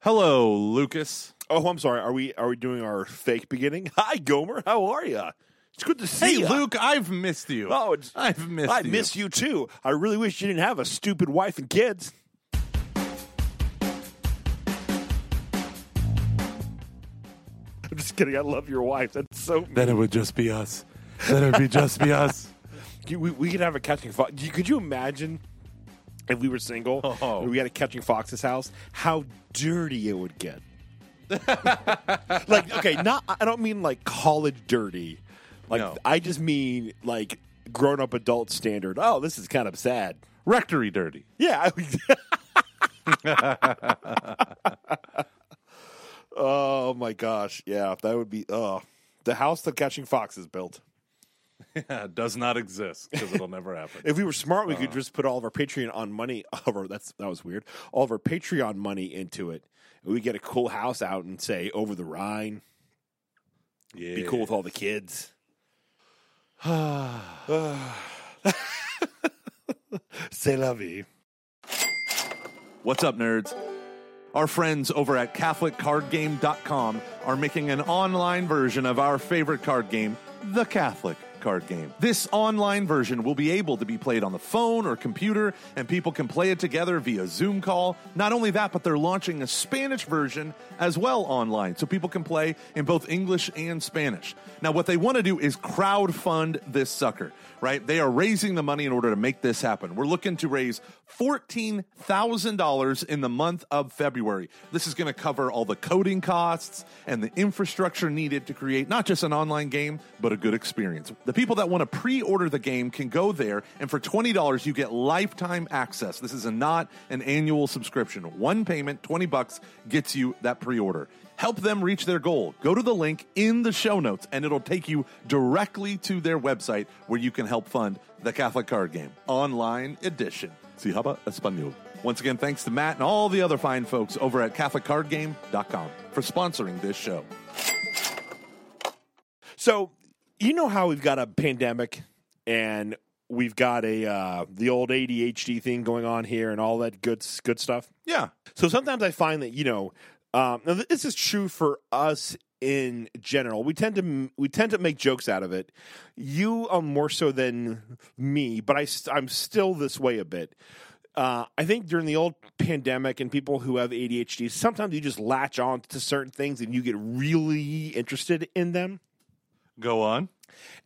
Hello, Lucas. Oh, I'm sorry. Are we are we doing our fake beginning? Hi, Gomer. How are you? It's good to see Hey, you. Luke, I've missed you. Oh, it's, I've missed I you. miss you too. I really wish you didn't have a stupid wife and kids. I'm just kidding. I love your wife. That's so. Then it would just be us. Then it would be just be us. You- we, we could have a catching fox. Could you imagine if we were single? Oh. and we had a catching fox's house. How dirty it would get. like okay, not I don't mean like college dirty. Like No. I just mean like grown up adult standard. Oh, this is kind of sad. Rectory dirty. Yeah. oh my gosh. Yeah, that would be uh the house that catching foxes built. Yeah, does not exist because it'll never happen. If we were smart, we Uh. could just put all of our Patreon on money. Our, that's that was weird. All of our Patreon money into it. We get a cool house out and say over the Rhine. yeah. Be cool with all the kids. Say la vie. What's up, nerds? Our friends over at CatholicCardGame.com are making an online version of our favorite card game, The Catholic Card Game. This online version will be able to be played on the phone or computer, and people can play it together via Zoom call. Not only that, but they're launching a Spanish version as well online, so people can play in both English and Spanish. Now, what they want to do is crowd fund this sucker, right? They are raising the money in order to make this happen. We're looking to raise $14,000 in the month of February. This is going to cover all the coding costs and the infrastructure needed to create not just an online game, but a good experience. The people that want to pre order the game can go there, and for $20, you get lifetime access. This is not an annual subscription. One payment, 20 bucks, gets you that pre order. Help them reach their goal. Go to the link in the show notes, and it'll take you directly to their website where you can help fund the Catholic Card Game Online Edition. Si habla español. Once again, thanks to Matt and all the other fine folks over at CatholicCardGame.com for sponsoring this show. So you know how we've got a pandemic and we've got a uh, the old ADHD thing going on here and all that good good stuff. Yeah. So sometimes I find that you know, um, now this is true for us in general. We tend to we tend to make jokes out of it. You are more so than me, but I I'm still this way a bit. Uh, I think during the old pandemic and people who have ADHD, sometimes you just latch on to certain things and you get really interested in them Go on.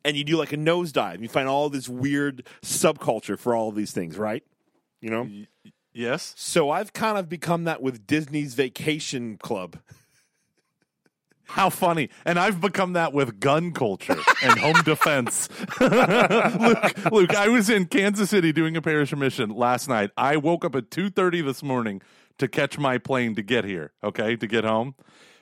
and you do like a nosedive. You find all this weird subculture for all of these things, right? You know? Yes. So I've kind of become that with Disney's Vacation Club. How funny. And I've become that with gun culture and home defense. Luke, Luke, I was in Kansas City doing a parish mission last night. I woke up at 2:30 this morning to catch my plane to get here, okay, to get home.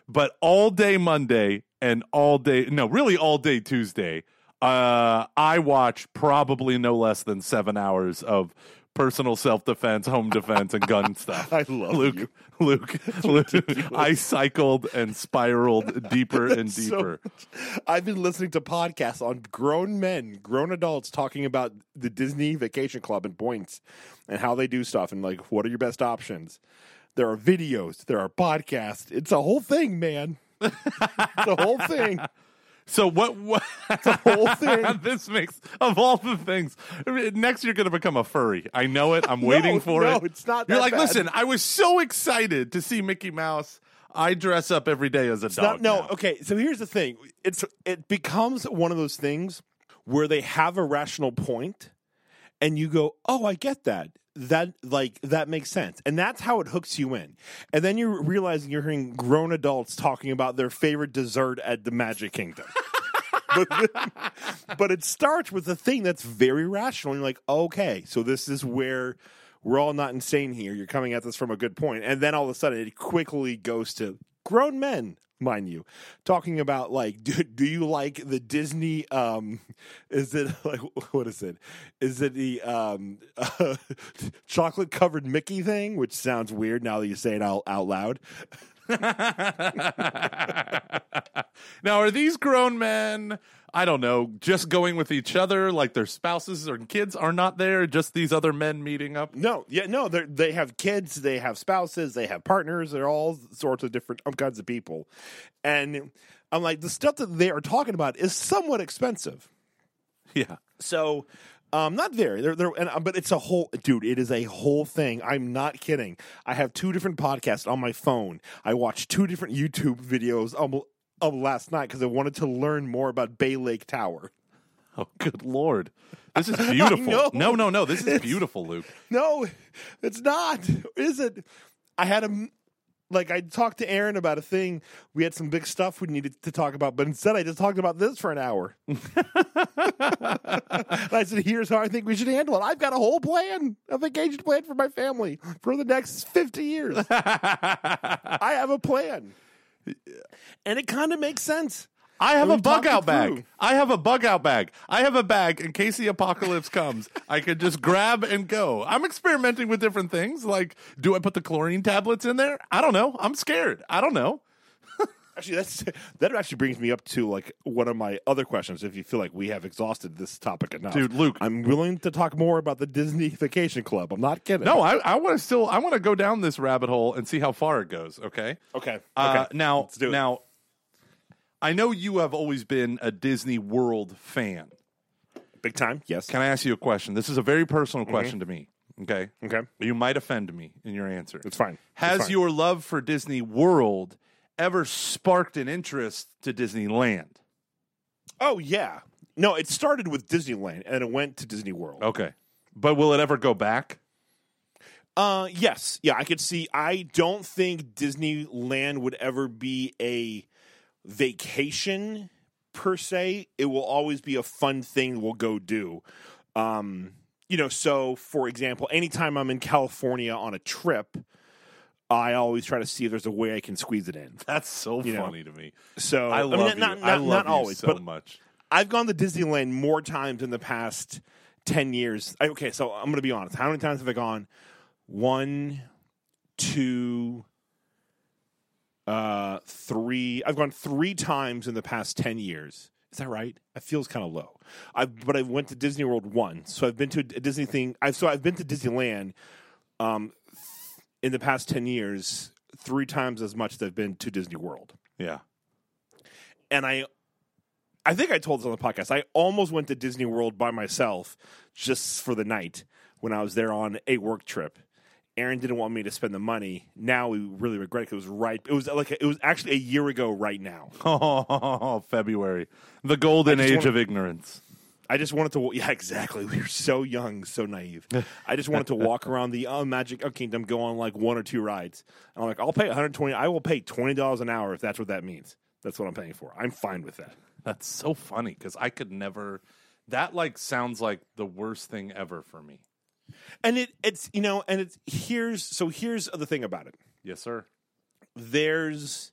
But all day Monday and all day no, really all day Tuesday, uh I watched probably no less than 7 hours of personal self-defense, home defense and gun stuff. I love Luke, you. Luke, Luke, I cycled and spiraled deeper and So- deeper. I've been listening to podcasts on grown men, grown adults talking about the Disney Vacation Club and points and how they do stuff and like what are your best options. There are videos, there are podcasts. It's a whole thing, man. it's a whole thing. so what? what The whole thing. this makes of all the things. Next, you're going to become a furry. I know it. I'm waiting No, for no, it. it's not You're like, bad. listen. I was so excited to see Mickey Mouse. I dress up every day as a It's dog. not- no, now. okay. So here's the thing: it's it becomes one of those things where they have a rational point, and you go, "Oh, I get that. That like that makes sense," and that's how it hooks you in. And then you're realizing you're hearing grown adults talking about their favorite dessert at the Magic Kingdom. but, but it starts with a thing that's very rational. You're like, okay, so this is where we're all not insane here. You're coming at this from a good. And then all of a sudden it quickly goes to grown men, mind you, talking about like, do, do you like the Disney, um, is it like, what is it? Is it the um, chocolate covered Mickey thing, which sounds weird now that you say it out, out loud. now, are these grown men I don't know, just going with each other, like their spouses or kids are not there, just these other men meeting up. No, yeah, no. They they have kids, they have spouses, they have partners. They're all sorts of different um, kinds of people, and I'm like, the stuff that they are talking about is somewhat expensive. Yeah. So, um, not very. They're, they're, and, but it's a whole, dude. It is a whole thing. I'm not kidding. I have two different podcasts on my phone. I watch two different YouTube videos um, of last night because I wanted to learn more about Bay Lake Tower. Oh, good lord. This is beautiful. No, no, no. This is beautiful, Luke. No, it's not. Is it? I had a like I talked to Aaron about a thing. We had some big stuff we needed to talk about, but instead I just talked about this for an hour. I said, "Here's how I think we should handle it. I've got a whole plan, a vacation plan for my family for the next fifty years. I have a plan, and it kind of makes sense." I have a bug out bag. through. I have a bug out bag. I have a bag in case the apocalypse comes. I could just grab and go. I'm experimenting with different things. Like, do I put the chlorine tablets in there? I don't know. I'm scared. I don't know. Actually, that's that actually brings me up to like one of my other questions. If you feel like we have exhausted this topic enough, Dude, Luke. I'm willing to talk more about the Disney Vacation Club. I'm not kidding. No, I, I want to still. I want to go down this rabbit hole and see how far it goes. Okay. okay, okay. Uh, now, Let's do it. now, I know you have always been a Disney World fan. big time. Yes. Can I ask you a question? This is a very personal question to me. Okay. okay, You might offend me in your answer. it's fine. It's Has fine. your love for Disney World ever sparked an interest to Disneyland? Oh yeah. No, it started with Disneyland and it went to Disney World. Okay. But will it ever go back? Uh yes. Yeah, I could see I don't think Disneyland would ever be a vacation per se. It will always be a fun thing we'll go do. Um you know, so for example, anytime I'm in California on a trip, I always try to see if there's a way I can squeeze it in. That's so You know. funny to me. So I mean, love not, you. not, I not love you always, so but much. I've gone to Disneyland more times in the past 10 years. I- Okay, so I'm going to be honest. How many times have I gone? One, two, uh, three. I've gone three times in the past 10 years. Is that right? It feels kind of low. I but I went to Disney World once, so I've been to a Disney thing. I've so I've been to Disneyland, um, in the past ten years, three times as much as I've been to Disney World Yeah. and I I think I told this on the podcast. I almost went to Disney World by myself just for the night when I was there on a work trip. Aaron didn't want me to spend the money. Now we really regret it it was right. It was like it was actually a year ago right now. Oh, February. The golden age wanna- of ignorance. I just wanted to. Yeah, exactly. We were so young, so naive. I just wanted to walk around the uh, Magic Kingdom, go on like one or two rides. And I'm like, I'll pay 120. I will pay twenty dollars an hour if that's what that means. That's what I'm paying for. I'm fine with that. That's so funny because I could never. That like sounds like the worst thing ever for me. And it it's you know, and it's here's so here's the thing about it. Yes, sir. there's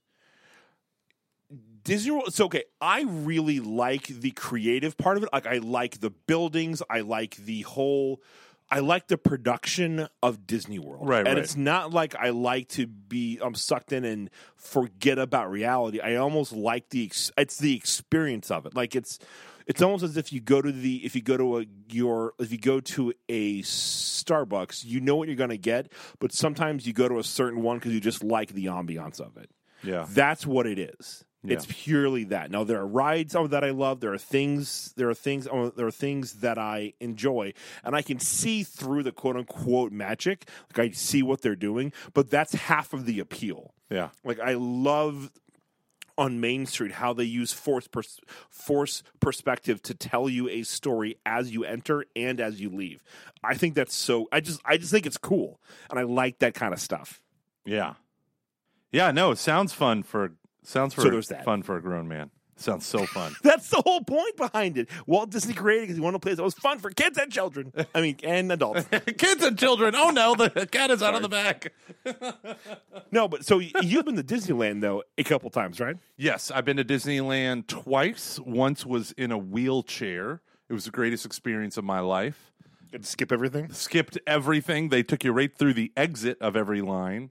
Disney World. It's okay. I really like the creative part of it. Like I like the buildings. I like the whole. I like the production of Disney World. Right, and right. it's not like I like to be I'm sucked in and forget about reality. I almost like the ex- it's the experience of it. Like it's it's almost as if you go to the if you go to a your if you go to a Starbucks, you know what you're going to get, but sometimes you go to a certain one because you just like the ambiance of it. Yeah. That's what it is. Yeah. It's purely that. Now there are rides oh, that I love. There are things. There are things. oh, there are things that I enjoy, and I can see through the quote unquote magic. Like I see what they're doing, but that's half of the appeal. Yeah. Like I love on Main Street how they use force pers- force perspective to tell you a story as you enter and as you leave. I think that's so. I just I just think it's cool, and I like that kind of stuff. Yeah. Yeah, no, it sounds fun for sounds for So there's that. fun for a grown man. Sounds so fun. That's the whole point behind it. Walt Disney created because he wanted a place that was fun for kids and children. I mean, and adults. Kids and children. Oh no, the cat is out of the bag. No, but so you've been to Disneyland though a couple times, right? Yes, I've been to Disneyland twice. Once was in a wheelchair. It was the greatest experience of my life. Did skip everything. Skipped everything. They took you right through the exit of every line,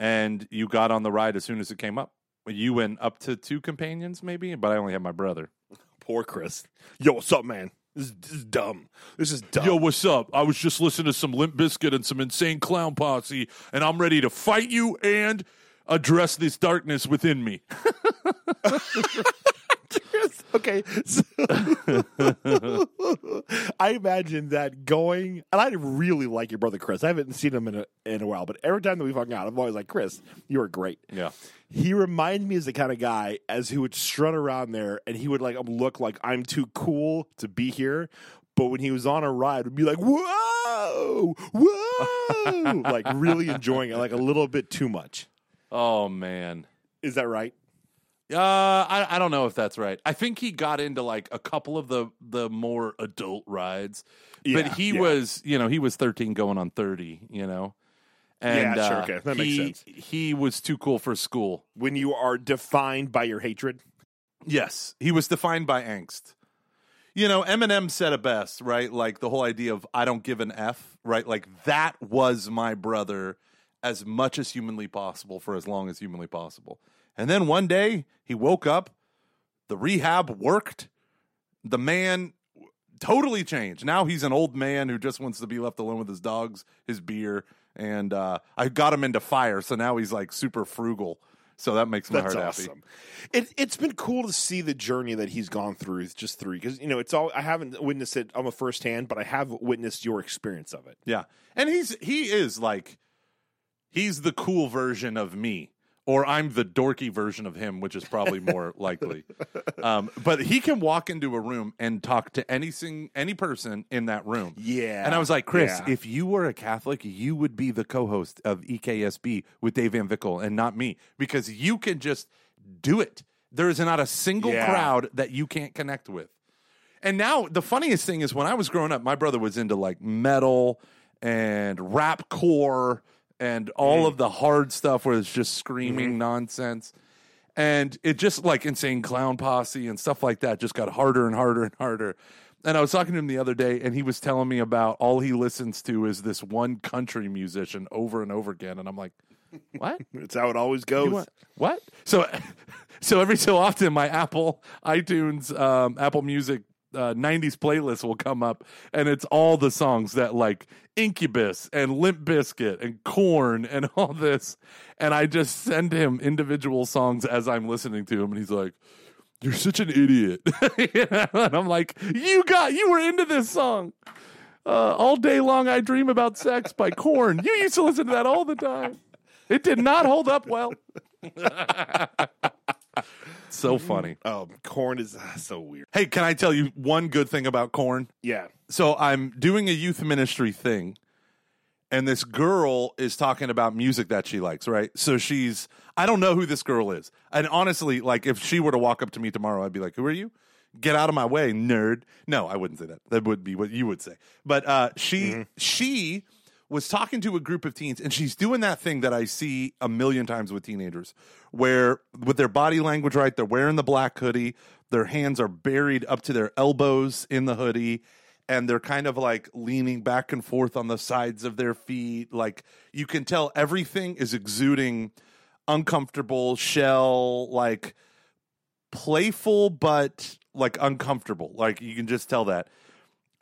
and you got on the ride as soon as it came up. You went up to two companions, maybe, but I only had my brother. Poor Chris. Yo, what's up, man? This is, this is dumb. This is dumb. Yo, what's up? I was just listening to some Limp Bizkit and some Insane Clown Posse, and I'm ready to fight you and address this darkness within me. okay. So, I imagine that going, and I really like your brother Chris. I haven't seen him in a, in a while, but every time that we've hung out, I'm always like, Chris, you are great. Yeah. He reminds me as the kind of guy as who would strut around there and he would like um, look like I'm too cool to be here. But when he was on a ride, would be like, whoa, whoa, like really enjoying it, like a little bit too much. Oh man. Is that right? Uh, I I don't know if that's right. I think he got into like a couple of the the more adult rides, Yeah, but he yeah. was you know he was 13 going on 30. You know, and Yeah, sure, uh, okay, that makes he, sense. He was too cool for school. When you are defined by your hatred. Yes, he was defined by angst. You know, Eminem said it best, right? Like the whole idea of I don't give an F, right? Like that was my brother as much as humanly possible for as long as humanly possible. And then one day he woke up, the rehab worked, the man totally changed. Now he's an old man who just wants to be left alone with his dogs, his beer, and uh, I got him into fire, so now he's like super frugal. So that makes my That's heart awesome. happy. It, it's been cool to see the journey that he's gone through just through because you know it's all I haven't witnessed it on a first hand, but I have witnessed your experience of it. Yeah. And he's he is like he's the cool version of me. Or I'm the dorky version of him, which is probably more likely. Um, but he can walk into a room and talk to any sing, any person in that room. Yeah, And I was like, Chris, yeah. if you were a Catholic, you would be the co-host of EKSB with Dave VanVickle and not me because you can just do it. There is not a single Yeah. crowd that you can't connect with. And now the funniest thing is when I was growing up, my brother was into like metal and rap core and all of the hard stuff where it's just screaming nonsense. And it just like insane clown posse and stuff like that just got harder and harder and harder. And I was talking to him the other day, and he was telling me about all he listens to is this one country musician over and over again. And I'm like, what? It's how it always goes. want- what? So, so every so often, my Apple iTunes, um, Apple Music uh, '90s playlist will come up, and it's all the songs that like Incubus and Limp Bizkit and Korn and all this. And I just send him individual songs as I'm listening to him, and he's like. You're such an idiot. And I'm like, you got, you were into this song. Uh, all day long, I dream about sex by Korn. You used to listen to that all the time. It did not hold up well. so funny. Oh, Korn is ah, so weird. Hey, can I tell you one good thing about Korn? Yeah, So I'm doing a youth ministry thing, and this girl is talking about music that she likes, right? So she's, I don't know who this girl is. And honestly, like if she were to walk up to me tomorrow, I'd be like, who are you? Get out of my way, nerd. No, I wouldn't say that. That would be what you would say. But uh, she, she was talking to a group of teens, and she's doing that thing that I see a million times with teenagers, where with their body language right, they're wearing the black hoodie, their hands are buried up to their elbows in the hoodie, and they're kind of like leaning back and forth on the sides of their feet. Like you can tell everything is exuding uncomfortable shell, like playful but like uncomfortable. Like you can just tell that.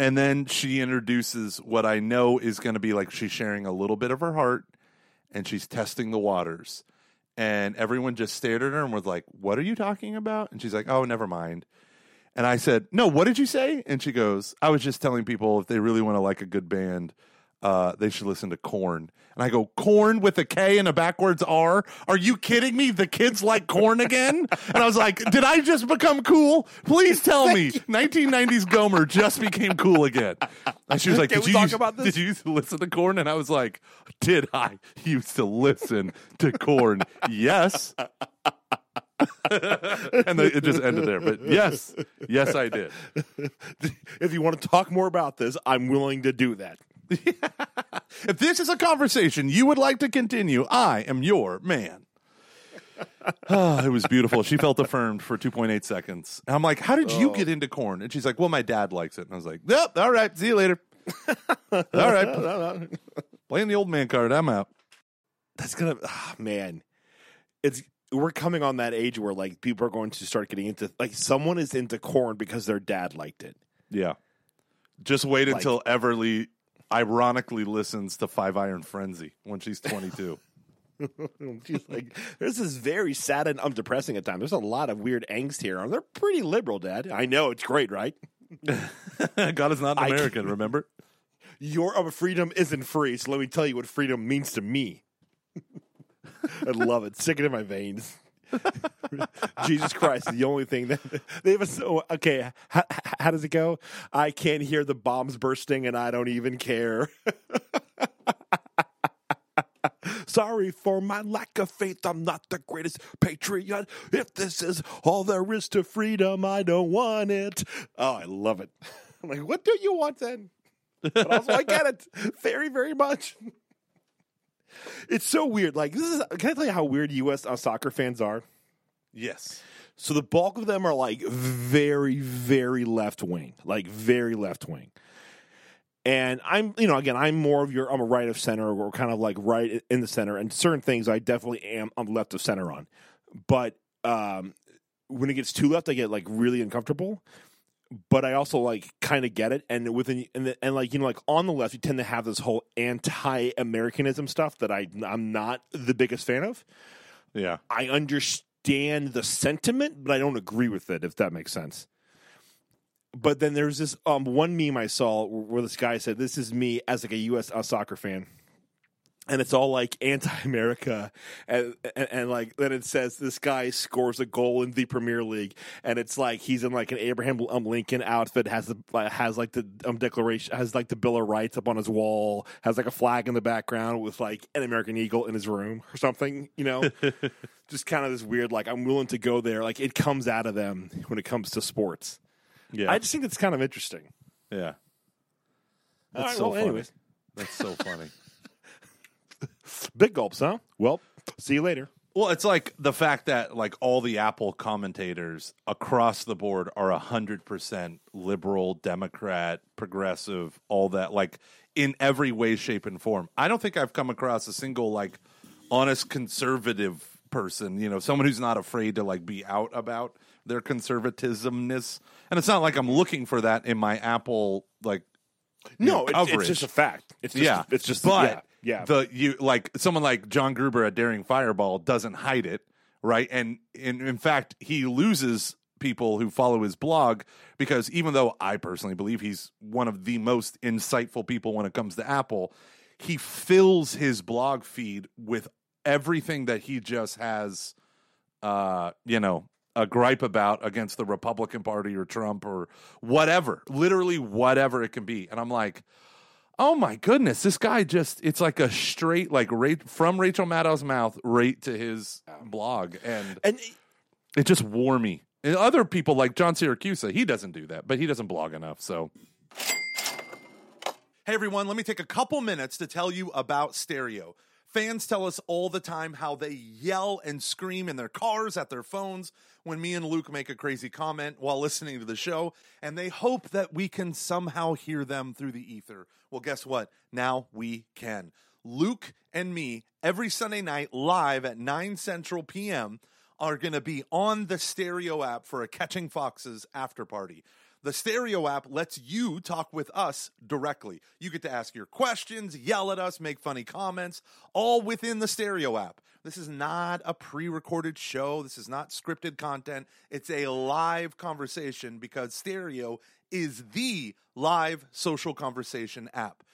And then she introduces what I know is going to be like she's sharing a little bit of her heart and she's testing the waters. And everyone just stared at her and was like, What are you talking about? And she's like, Oh, never mind. And I said, No, what did you say? And she goes, I was just telling people if they really want to like a good band, uh, they should listen to Korn. And I go, Korn with a K and a backwards R? Are you kidding me? The kids like Korn again? And I was like, Did I just become cool? Please tell me. 1990s Gomer just became cool again. And she was like, Can Did we you talk about this? Did you used to listen to Korn? And I was like, Did I used to listen to Korn? Yes. and it just ended there. But yes, yes, I did. if you want to talk more about this, I'm willing to do that. If this is a conversation you would like to continue, I am your man. Ah, it was beautiful. She felt affirmed for 2.8 seconds. And I'm like, How did you get into Korn? And she's like, Well, my dad likes it. And I was like, Yep, all right, see you later. all right, playing the old man card. I'm out. That's gonna, ah, man. It's we're coming on that age where like people are going to start getting into like someone is into Korn because their dad liked it. Yeah. Just wait Like- until Everly ironically listens to Five Iron Frenzy when she's 22. She's like, this is very sad and um, depressing at times. There's a lot of weird angst here. They're pretty liberal, Dad. I know it's great, right? God is not an American, remember? Your uh, freedom isn't free, so let me tell you what freedom means to me. I love it. Stick it in my veins. Jesus Christ, the only thing that they have a so okay. How, how does it go? I can't hear the bombs bursting, and I don't even care. Sorry for my lack of faith. I'm not the greatest patriot. If this is all there is to freedom, I don't want it. Oh, I love it. I'm like, what do you want then? But also, I get it very, very much. It's so weird. Like, this is. Can I tell you how weird U.S. uh, soccer fans are? Yes. So the bulk of them are like very, very left wing, like very left wing. And I'm, you know, again, I'm more of your, I'm a right of center or kind of like right in the center. And certain things I definitely am on left of center on. But um, when it gets too left, I get like really uncomfortable. But I also like kind of get it. And within, and, the, and like, you know, like on the left, you tend to have this whole anti Americanism stuff that I, I'm not the biggest fan of. Yeah. I understand the sentiment, but I don't agree with it. If that makes sense. But then there's this um, one meme I saw where this guy said, "This is me as like a U.S. soccer fan." And it's all like anti-America, and, and and like then it says this guy scores a goal in the Premier League, and it's like he's in like an Abraham um, Lincoln outfit, has the like, has like the um, Declaration, has like the Bill of Rights up on his wall, has like a flag in the background with like an American eagle in his room or something, you know just kind of this weird like I'm willing to go there. Like it comes out of them when it comes to sports. Yeah. I just think it's kind of interesting. yeah. That's right, so well, funny. anyways, That's so funny. big gulps, huh? Well, see you later. Well, it's like the fact that like all the Apple commentators across the board are hundred percent liberal, Democrat, progressive, all that, like in every way, shape, and form. I don't think I've come across a single like honest conservative person, you know, someone who's not afraid to like be out about their conservatismness. And it's not like I'm looking for that in my Apple like No, it's, it's just a fact. It's just, yeah, it's just but yeah, yeah. the you like someone like John Gruber at Daring Fireball doesn't hide it, right? And in in fact, he loses people who follow his blog because even though I personally believe he's one of the most insightful people when it comes to Apple, he fills his blog feed with everything that he just has uh, you know, a gripe about against the Republican Party or Trump or whatever, literally whatever it can be. And I'm like, oh my goodness, this guy just, it's like a straight, like right from Rachel Maddow's mouth right to his blog. And and it just wore me. And other people like John Siracusa, he doesn't do that, but he doesn't blog enough. So. Hey everyone, let me take a couple minutes to tell you about Stereo. Fans tell us all the time how they yell and scream in their cars at their phones when me and Luke make a crazy comment while listening to the show, and they hope that we can somehow hear them through the ether. Well, guess what? Now we can. Luke and me, every Sunday night live at 9 Central PM, are going to be on the Stereo app for a Catching Foxes after party. The Stereo app lets you talk with us directly. You get to ask your questions, yell at us, make funny comments, all within the Stereo app. This is not a pre recorded show. This is not scripted content. It's a live conversation because Stereo is the live social conversation app.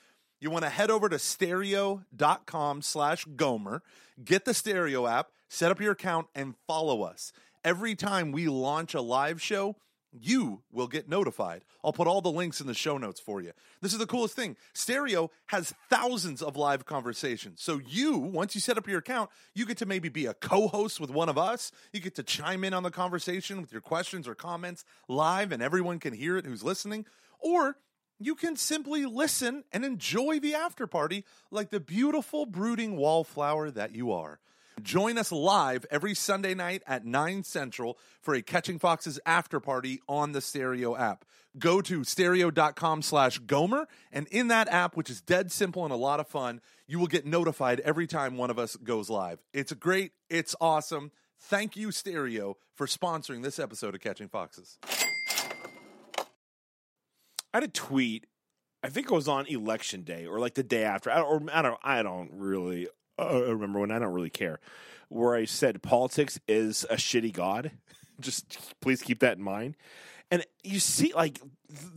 You want to head over to stereo.com slash Gomer, get the Stereo app, set up your account, and follow us. Every time we launch a live show, you will get notified. I'll put all the links in the show notes for you. This is the coolest thing. Stereo has thousands of live conversations. So you, once you set up your account, you get to maybe be a co-host with one of us. You get to chime in on the conversation with your questions or comments live and everyone can hear it who's listening. Or you can simply listen and enjoy the after party like the beautiful brooding wallflower that you are. Join us live every Sunday night at 9 Central for a Catching Foxes after party on the Stereo app. Go to stereo.com slash Gomer, and in that app, which is dead simple and a lot of fun, you will get notified every time one of us goes live. It's great. It's awesome. Thank you, Stereo, for sponsoring this episode of Catching Foxes. I had a tweet. I think it was on election day or like the day after. I don't, or I don't. I don't really uh, remember when. I don't really care. Where I said politics is a shitty god. just please keep that in mind. And you see, like,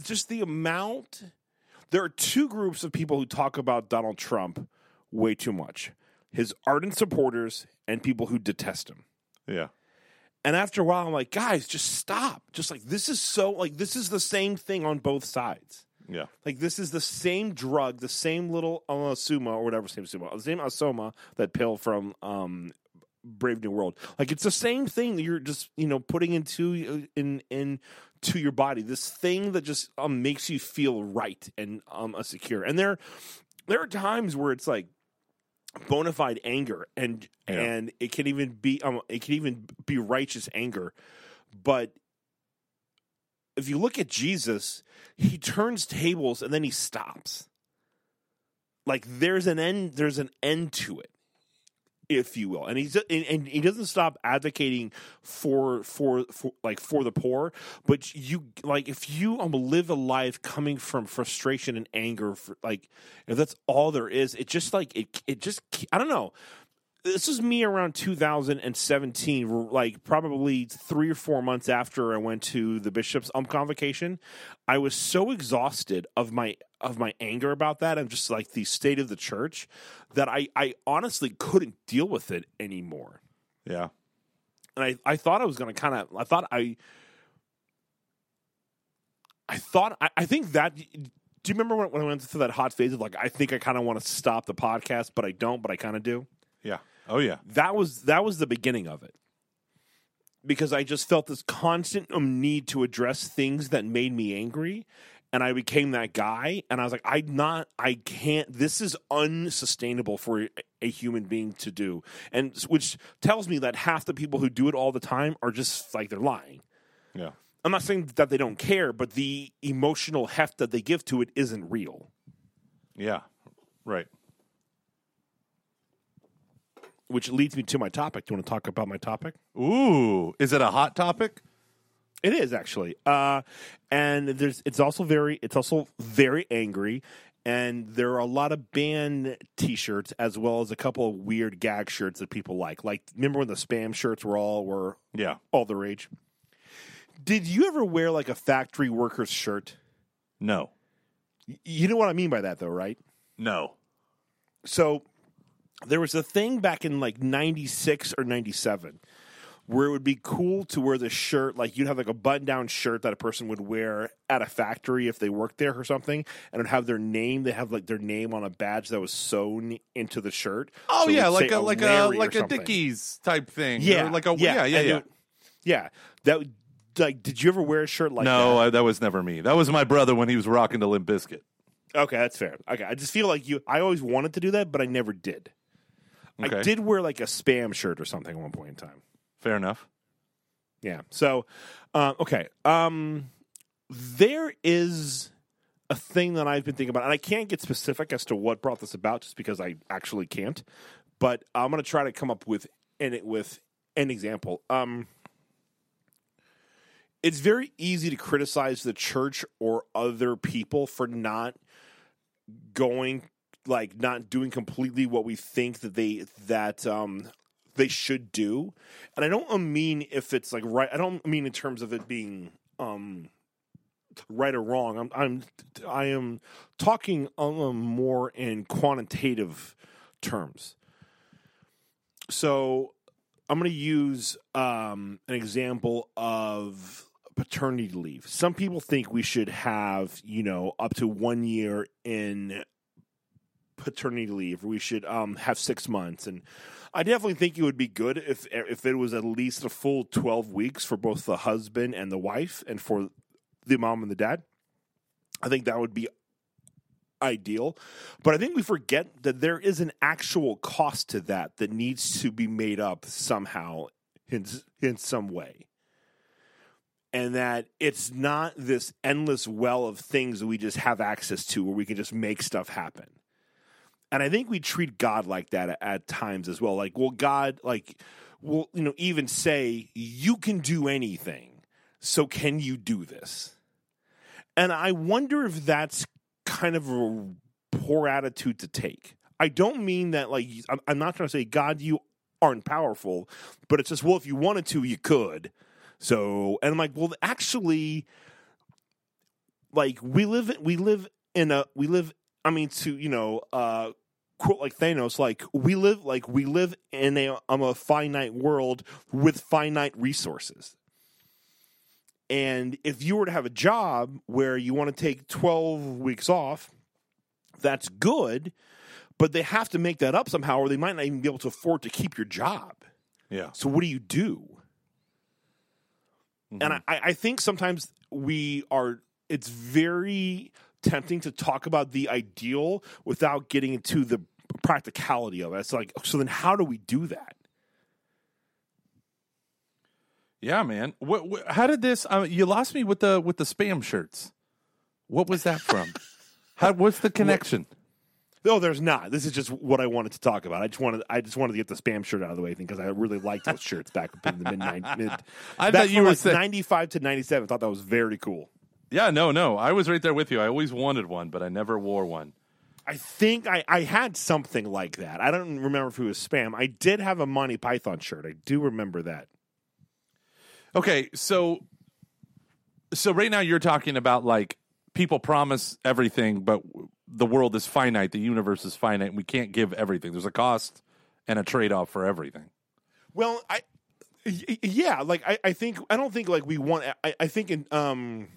just the amount. There are two groups of people who talk about Donald Trump way too much: his ardent supporters and people who detest him. Yeah. And after a while, I'm like, guys, just stop. Just like this is so like this is the same thing on both sides. Yeah. Like this is the same drug, the same little uh, soma or whatever, same soma, the same Asoma, that pill from um, Brave New World. Like it's the same thing that you're just you know putting into in in to your body. This thing that just um, makes you feel right and um uh, secure. And there there are times where it's like bona fide anger and Yeah. and it can even be um it can even be righteous anger but if you look at Jesus he turns tables and then he stops. Like there's an end there's an end to it if you will. And he's and, he doesn't stop advocating for for for like for the poor but you like if you um, live a life coming from frustration and anger for, like if that's all there is it just like it it just i don't know this was me around 2017 like probably three or four months after i went to the bishop's um convocation i was so exhausted of my of my anger about that and just like the state of the church that i i honestly couldn't deal with it anymore Yeah. and I, I thought I was going to kind of, I thought I, I thought, I, I think that, do you remember when, when I went through that hot phase of like, I think I kind of want to stop the podcast, but I don't, but I kind of do? Yeah. Oh, yeah. That was, that was the beginning of it. Because I just felt this constant um, need to address things that made me angry. And I became that guy. And I was like, I'm not, I can't, this is unsustainable for a human being to do. And which tells me that half the people who do it all the time are just like they're lying. Yeah. I'm not saying that they don't care, but the emotional heft that they give to it isn't real. Yeah. Right. Which leads me to my topic. Do you want to talk about my topic? Ooh. Is it a hot topic? It is actually, uh, and there's. It's also very. It's also very angry, and there are a lot of band T-shirts as well as a couple of weird gag shirts that people like. Like, remember when the spam shirts were all were Yeah. all the rage? Did you ever wear like a factory worker's shirt? No. You know what I mean by that, though, right? No. So there was a thing back in like 96 or 97 where it would be cool to wear the shirt like you'd have like a button down shirt that a person would wear at a factory if they worked there or something and it would have their name they have like their name on a badge that was sewn into the shirt Oh So yeah, like a like a like a. Dickies type thing. yeah Or like a yeah yeah and yeah. it- yeah that like did you ever wear a shirt like no, that I, that was never me. That was my brother when he was rocking the Limp Bizkit. okay that's fair okay i just feel like you i always wanted to do that but i never did i did wear like a spam shirt or something at one point in time Fair enough. Yeah. So, uh, okay. Um, there is a thing that I've been thinking about, and I can't get specific as to what brought this about, just because I actually can't. But I'm going to try to come up with in it with an example. Um, it's very easy to criticize the church or other people for not going like not doing completely what we think that they that um they should do. And i don't mean if it's like right i don't mean in terms of it being um right or wrong. I'm i'm i am talking um, more in quantitative terms. So i'm going to use um an example of paternity leave. Some people think we should have you know up to one year in paternity leave. We should um, have six months, and I definitely think it would be good if if it was at least a full twelve weeks for both the husband and the wife, and for the mom and the dad. I think that would be ideal, but I think we forget that there is an actual cost to that that needs to be made up somehow in in some way. And that it's not this endless well of things that we just have access to where we can just make stuff happen and I think we treat God like that at, at times as well. Like, well, God, like will you know even say you can do anything. So can you do this? And I wonder if that's kind of a poor attitude to take. I don't mean that like I'm, not trying to say God you aren't powerful, but it's just well if you wanted to you could. So and I'm like well actually like we live we live in a we live I mean to you know uh quote like Thanos like we live like we live in a um, a finite world with finite resources. And if you were to have a job where you want to take 12 weeks off, that's good, but they have to make that up somehow or they might not even be able to afford to keep your job. Yeah. So what do you do? And I, I think sometimes we are it's very tempting to talk about the ideal without getting into the practicality of it. It's like, so then how do we do that? Yeah, man. What, what, how did this? Uh, you lost me with the with the spam shirts. What was that from? how, what's the connection? No, there's not. This is just what I wanted to talk about. I just wanted, I just wanted to get the spam shirt out of the way, I think, because I really liked those shirts back in the mid mid. I back thought you were like saying- 95 to 97. I thought that was very cool. Yeah, no, no. I was right there with you. I always wanted one, but I never wore one. I think I, I had something like that. I don't remember if it was spam. I did have a Monty Python shirt. I do remember that. Okay, so so right now you're talking about like people promise everything, but the world is finite, the universe is finite, and we can't give everything. There's a cost and a trade off for everything. Well, I yeah, like I, I think I don't think like we want. I, I think in um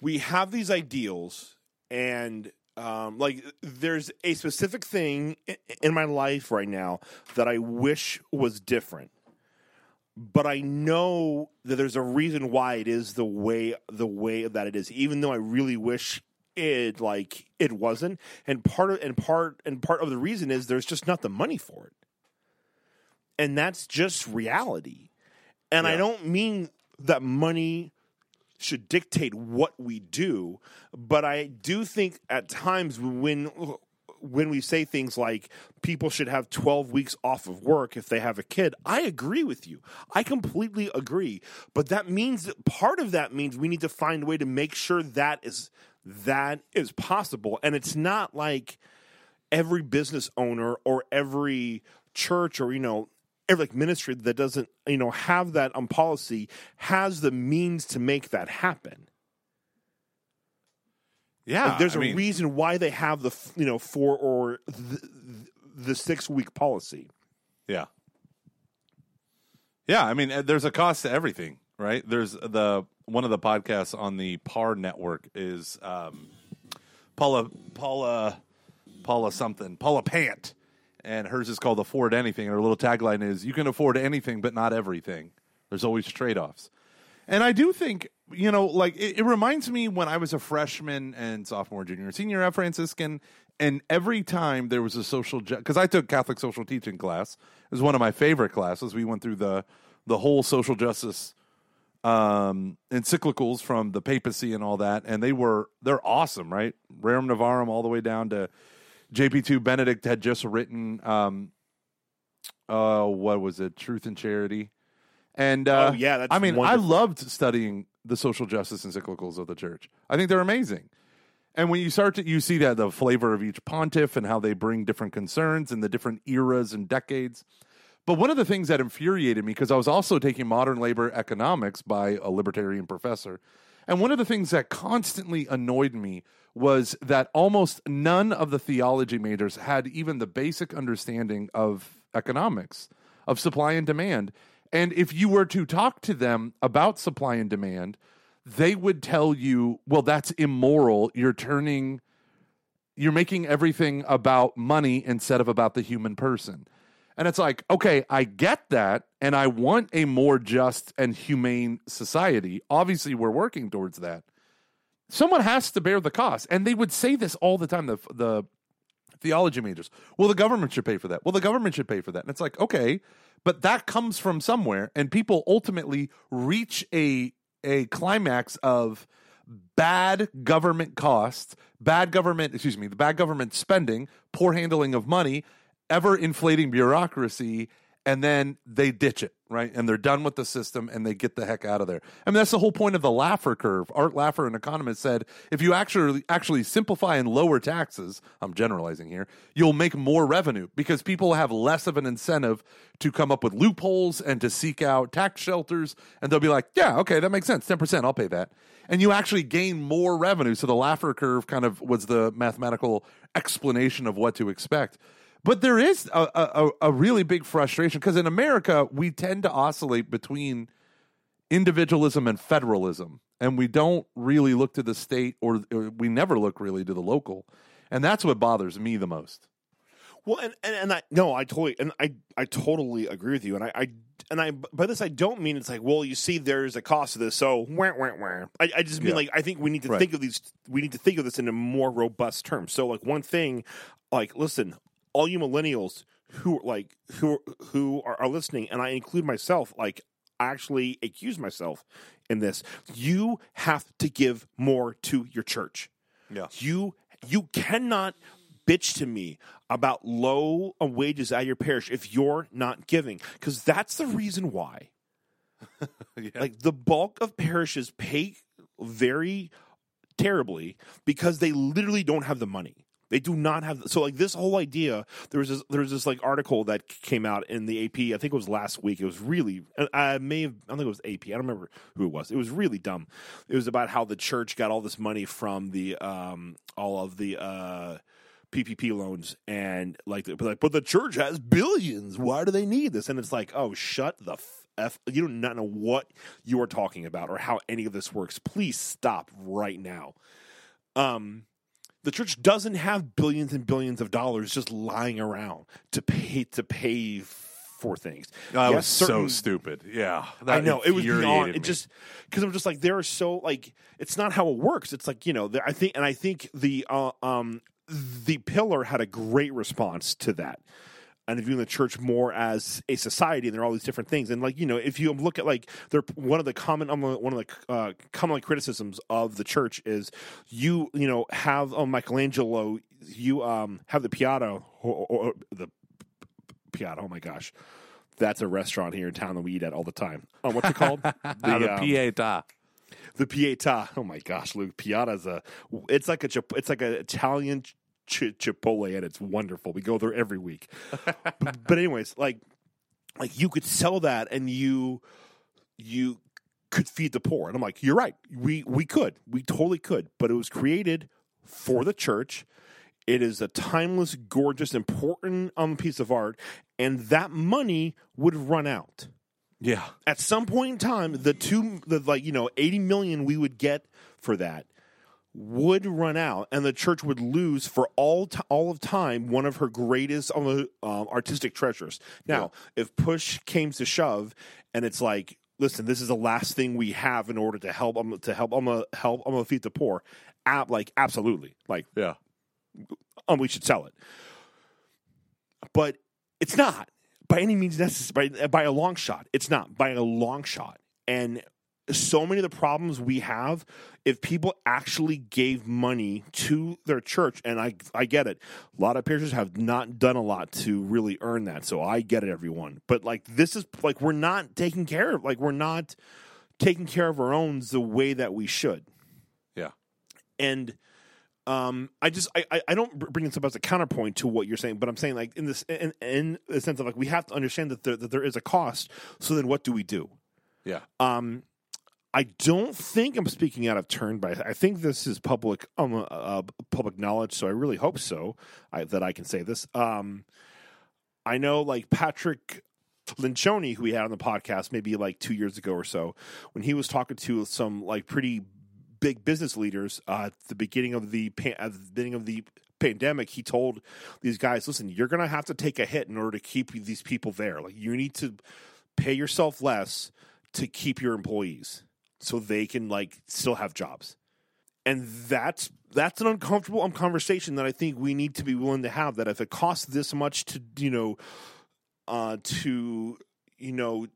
we have these ideals and um like there's a specific thing in my life right now that I wish was different. But I know that there's a reason why it is the way the way that it is, even though I really wish it like it wasn't. And part of and part and part of the reason is there's just not the money for it and that's just reality. And I don't mean that money should dictate what we do, but I do think at times when when we say things like people should have 12 weeks off of work if they have a kid, I agree with you. I completely agree. But that means that part of that means we need to find a way to make sure that is that is possible and it's not like every business owner or every church or you know every like ministry that doesn't you know have that um policy has the means to make that happen. Yeah, Like, there's a a reason why they have the you know four or the, the six week policy. Yeah. Yeah, I mean, uh, there's a cost to everything, right? There's the one of the podcasts on the PAR network is um, Paula Paula Paula something Paula Pant, and hers is called "Afford Anything." And her little tagline is, "You can afford anything, but not everything. There's always trade offs." And I do think, you know, like it, it reminds me when I was a freshman and sophomore, junior, and senior at Franciscan, and every time there was a social, because I took Catholic social teaching class, it was one of my favorite classes. We went through the the whole social justice um, encyclicals from the papacy and all that, and they were they're awesome, right? Rerum Novarum all the way down to JP two. Benedict had just written, um, uh, what was it? Truth and Charity. And uh, Oh, yeah, that's I mean, wonderful. I loved studying the social justice encyclicals of the church. I think they're amazing. And when you start to you see that the flavor of each pontiff and how they bring different concerns and the different eras and decades. But one of the things that infuriated me because I was also taking modern labor economics by a libertarian professor. And one of the things that constantly annoyed me was that almost none of the theology majors had even the basic understanding of economics, of supply and demand. And if you were to talk to them about supply and demand, they would tell you, well, that's immoral. You're turning, you're making everything about money instead of about the human person. And it's like, okay, I get that. And I want a more just and humane society. Obviously, we're working towards that. Someone has to bear the cost. And they would say this all the time, the, the theology majors. Well, the government should pay for that. Well, the government should pay for that. And it's like, okay, but that comes from somewhere. And people ultimately reach a, a climax of bad government costs, bad government, excuse me, the bad government spending, poor handling of money, ever inflating bureaucracy, and then they ditch it, right? And they're done with the system and they get the heck out of there. I mean, that's the whole point of the Laffer curve. Art Laffer, an economist, said if you actually actually simplify and lower taxes, I'm generalizing here, you'll make more revenue because people have less of an incentive to come up with loopholes and to seek out tax shelters. And they'll be like, yeah, okay, that makes sense. 10%, I'll pay that. And you actually gain more revenue. So the Laffer curve kind of was the mathematical explanation of what to expect. But there is a, a, a really big frustration because in America, we tend to oscillate between individualism and federalism. And we don't really look to the state or, or we never look really to the local. And that's what bothers me the most. Well, and, and, and I no, I totally and I I totally agree with you, and I, I and I by this I don't mean it's like well you see there's a cost to this so wah, wah, wah. I, I just mean Yeah. like I think we need to Right. think of these we need to think of this in a more robust term. So like one thing, like listen, all you millennials who like who who are, are listening, and I include myself, like I actually accuse myself in this. You have to give more to your church Yeah. you you cannot bitch to me about low wages at your parish if you're not giving because that's the reason why Yeah. like the bulk of parishes pay very terribly because they literally don't have the money they do not have so like this whole idea there was this there was this like article that came out in the AP I think it was last week it was really I may have I think it was AP I don't remember who it was it was really dumb it was about how the church got all this money from the um all of the uh PPP loans and like, but like, but the church has billions. Why do they need this? And it's like, oh, shut the f. You do not know what you are talking about or how any of this works. Please stop right now. Um, the church doesn't have billions and billions of dollars just lying around to pay to pay for things. That Yes, was so stupid. Yeah. I know it was beyond. It me. just because I'm just like there are so like it's not how it works. It's like you know I think and I think the uh, um the pillar had a great response to that. And viewing the church more as a society, and there are all these different things. And like you know, if you look at like they're one of the common um, one of the uh, common criticisms of the church is you you know have um, Michelangelo, you um have the Piada or, or the Piada. Oh my gosh, that's a restaurant here in town that we eat at all the time. Um, what's it called? the, the um, Pieta. the Pieta. Oh my gosh, Luke Piada's a. It's like a it's like an Italian ch- Chipotle, and it's wonderful. We go there every week. but, but anyways, like like you could sell that, and you you could feed the poor. And I'm like, you're right. We we could. We totally could. But it was created for the church. It is a timeless, gorgeous, important um, piece of art, and that money would run out Yeah. at some point in time, the two, the like you know, eighty million we would get for that would run out, and the church would lose for all t- all of time one of her greatest um, um, artistic treasures. Now, if push came to shove, and it's like, listen, this is the last thing we have in order to help um, to help um, help um, feed the poor. Ab- like absolutely, like Yeah. um, we should sell it. But it's not by any means necessary. By, by a long shot, it's not by a long shot. And so many of the problems we have, if people actually gave money to their church, and I I get it, a lot of parishes have not done a lot to really earn that. So I get it, everyone. But like this is like we're not taking care of like we're not taking care of our own the way that we should Yeah. and um, I just I, I- don't bring this up as a counterpoint to what you're saying, but I'm saying like in this in, in the sense of like we have to understand that there, that there is a cost. So then, what do we do? Yeah. Um, I don't think I'm speaking out of turn, but I think this is public um, uh, uh, public knowledge. So I really hope so I, that I can say this. Um, I know like Patrick Lencioni, who we had on the podcast maybe like two years ago or so, when he was talking to some like pretty big business leaders uh, at the beginning of the at the beginning of the pandemic, he told these guys, "Listen, you're going to have to take a hit in order to keep these people there. Like you need to pay yourself less to keep your employees so they can like still have jobs." And that's that's an uncomfortable um, conversation that I think we need to be willing to have. That if it costs this much to you know uh, to you know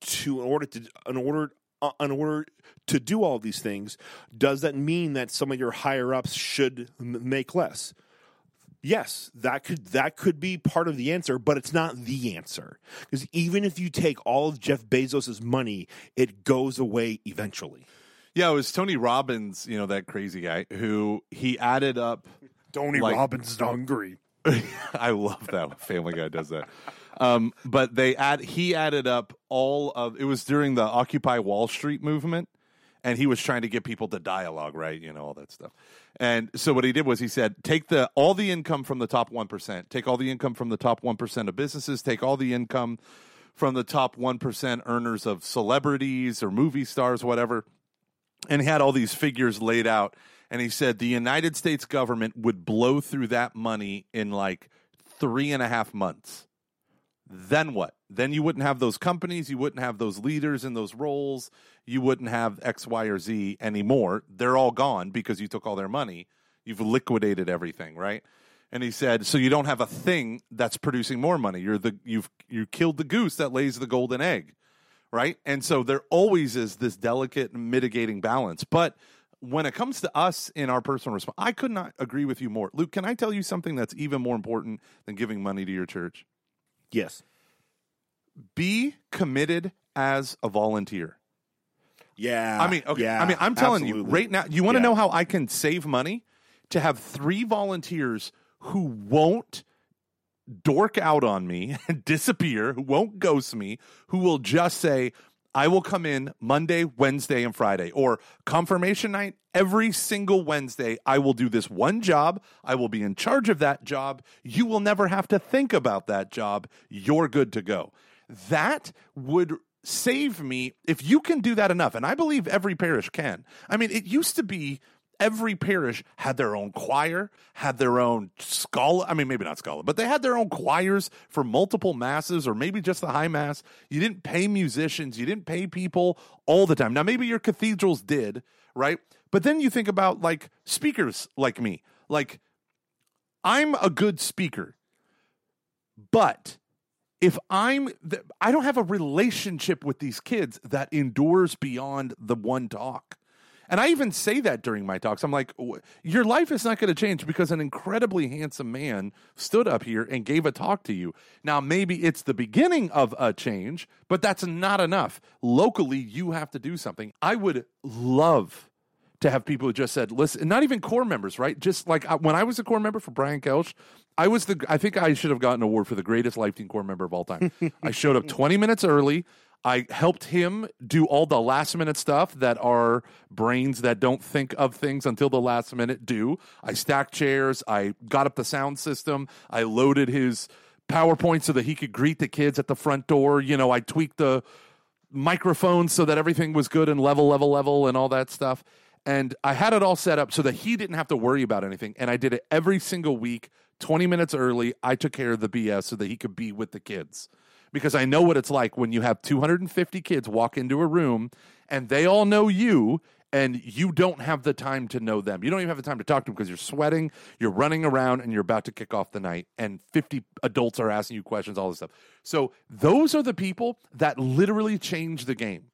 to in order to in order uh, in order to do all these things, does that mean that some of your higher ups should m- make less? Yes, that could that could be part of the answer, but it's not the answer. Because even if you take all of Jeff Bezos's money, it goes away eventually. Yeah, it was Tony Robbins, you know, that crazy guy who he added up. Tony Like- Robbins is hungry. I love that Family Guy does that. Um, but they add he added up all of it was during the Occupy Wall Street movement, and he was trying to get people to dialogue, right? You know all that stuff. And so what he did was he said, take the all the income from the top one percent, take all the income from the top one percent of businesses, take all the income from the top one percent earners of celebrities or movie stars, whatever. And he had all these figures laid out. And he said the united states government would blow through that money in like three and a half months. Then what then you wouldn't have those companies you wouldn't have those leaders in those roles you wouldn't have x y or z anymore they're all gone because you took all their money you've liquidated everything right and he said so you don't have a thing that's producing more money you're the you've you killed the goose that lays the golden egg right? And so there always is this delicate mitigating balance. But when it comes to us in our personal response, I could not agree with you more. Luke, can I tell you something that's even more important than giving money to your church? Yes. Be committed as a volunteer. Yeah. I mean, okay. Yeah, I mean, I'm telling you right now. You want to Yeah. know how I can save money? To have three volunteers who won't dork out on me and disappear, who won't ghost me, who will just say, I will come in Monday, Wednesday, and Friday, or confirmation night every single Wednesday. I will do this one job. I will be in charge of that job. You will never have to think about that job. You're good to go. That would save me if you can do that enough. And I believe every parish can. I mean, it used to be every parish had their own choir, had their own schola. I mean, maybe not schola, but they had their own choirs for multiple masses or maybe just the high mass. You didn't pay musicians, you didn't pay people all the time. Now, maybe your cathedrals did, right? But then you think about like speakers like me. Like, I'm a good speaker, but if I'm, I don't have a relationship with these kids that endures beyond the one talk. And I even say that during my talks. I'm like, your life is not going to change because an incredibly handsome man stood up here and gave a talk to you. Now, maybe it's the beginning of a change, but that's not enough. Locally, you have to do something. I would love to have people who just said, listen, not even core members, right? Just like uh, when I was a core member for Brian Kelch, I was the, I think I should have gotten an award for the greatest Life Teen core member of all time. I showed up 20 minutes early. I helped him do all the last minute stuff that our brains that don't think of things until the last minute do. I stacked chairs. I got up the sound system. I loaded his PowerPoint so that he could greet the kids at the front door. You know, I tweaked the microphones so that everything was good and level, level, level, and all that stuff. And I had it all set up so that he didn't have to worry about anything. And I did it every single week, 20 minutes early. I took care of the BS so that he could be with the kids. Because I know what it's like when you have 250 kids walk into a room and they all know you and you don't have the time to know them. You don't even have the time to talk to them because you're sweating, you're running around, and you're about to kick off the night, and 50 adults are asking you questions, all this stuff. So, those are the people that literally change the game.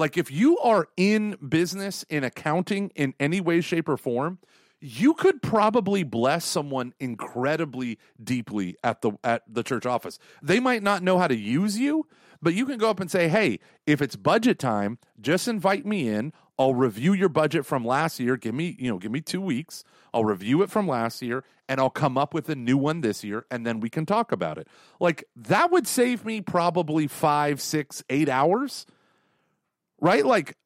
Like, if you are in business, in accounting, in any way, shape, or form, you could probably bless someone incredibly deeply at the at the church office. They might not know how to use you, but you can go up and say, "Hey, if it's budget time, just invite me in. I'll review your budget from last year. Give me, you know, give me 2 weeks. I'll review it from last year and I'll come up with a new one this year and then we can talk about it." Like that would save me probably five, six, eight hours right? Like,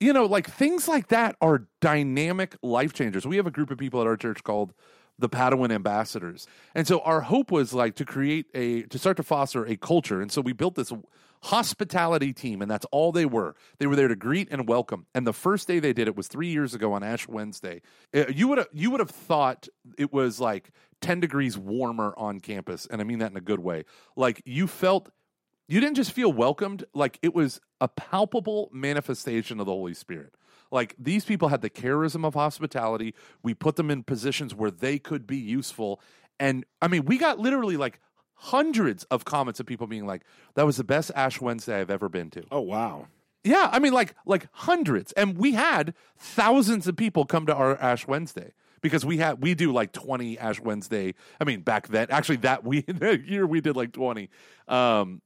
you know, like things like that are dynamic life changers. We have a group of people at our church called the Padawan Ambassadors. And so our hope was like to create a, to start to foster a culture. And so we built this hospitality team, and that's all they were. They were there to greet and welcome. And the first day they did it was three years ago on Ash Wednesday. Uh, You would have, you would have thought it was like 10 degrees warmer on campus. And I mean that in a good way. Like you felt you didn't just feel welcomed like it was a palpable manifestation of the holy spirit like these people had the charism of hospitality we put them in positions where they could be useful and i mean we got literally like hundreds of comments of people being like that was the best ash wednesday i've ever been to Oh wow. yeah, I mean like like hundreds. And we had thousands of people come to our Ash Wednesday because we had we do like 20 Ash Wednesday. I mean, back then, actually, that we that year we did like 20. Um,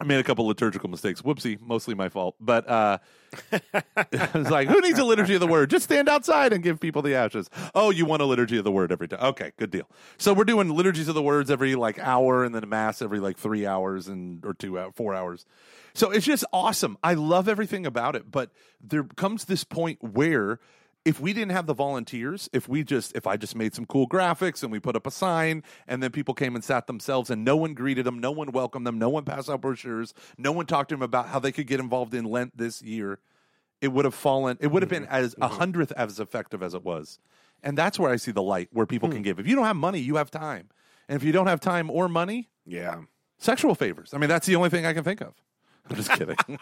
I made a couple liturgical mistakes. Whoopsie, mostly my fault. But uh, I was like, who needs a liturgy of the word? Just stand outside and give people the ashes. Oh, you want a liturgy of the word every time? Okay, good deal. So we're doing liturgies of the words every like hour, and then a mass every like three hours and or two hours, four hours. So it's just awesome. I love everything about it. But there comes this point where if we didn't have the volunteers, if we just if I just made some cool graphics and we put up a sign and then people came and sat themselves and no one greeted them, no one welcomed them, no one passed out brochures, no one talked to them about how they could get involved in Lent this year, it would have fallen it would have been mm-hmm. as a mm-hmm. hundredth as effective as it was. And that's where I see the light where people hmm. can give. If you don't have money, you have time. And if you don't have time or money, Yeah. sexual favors. I mean, that's the only thing I can think of. I'm just kidding.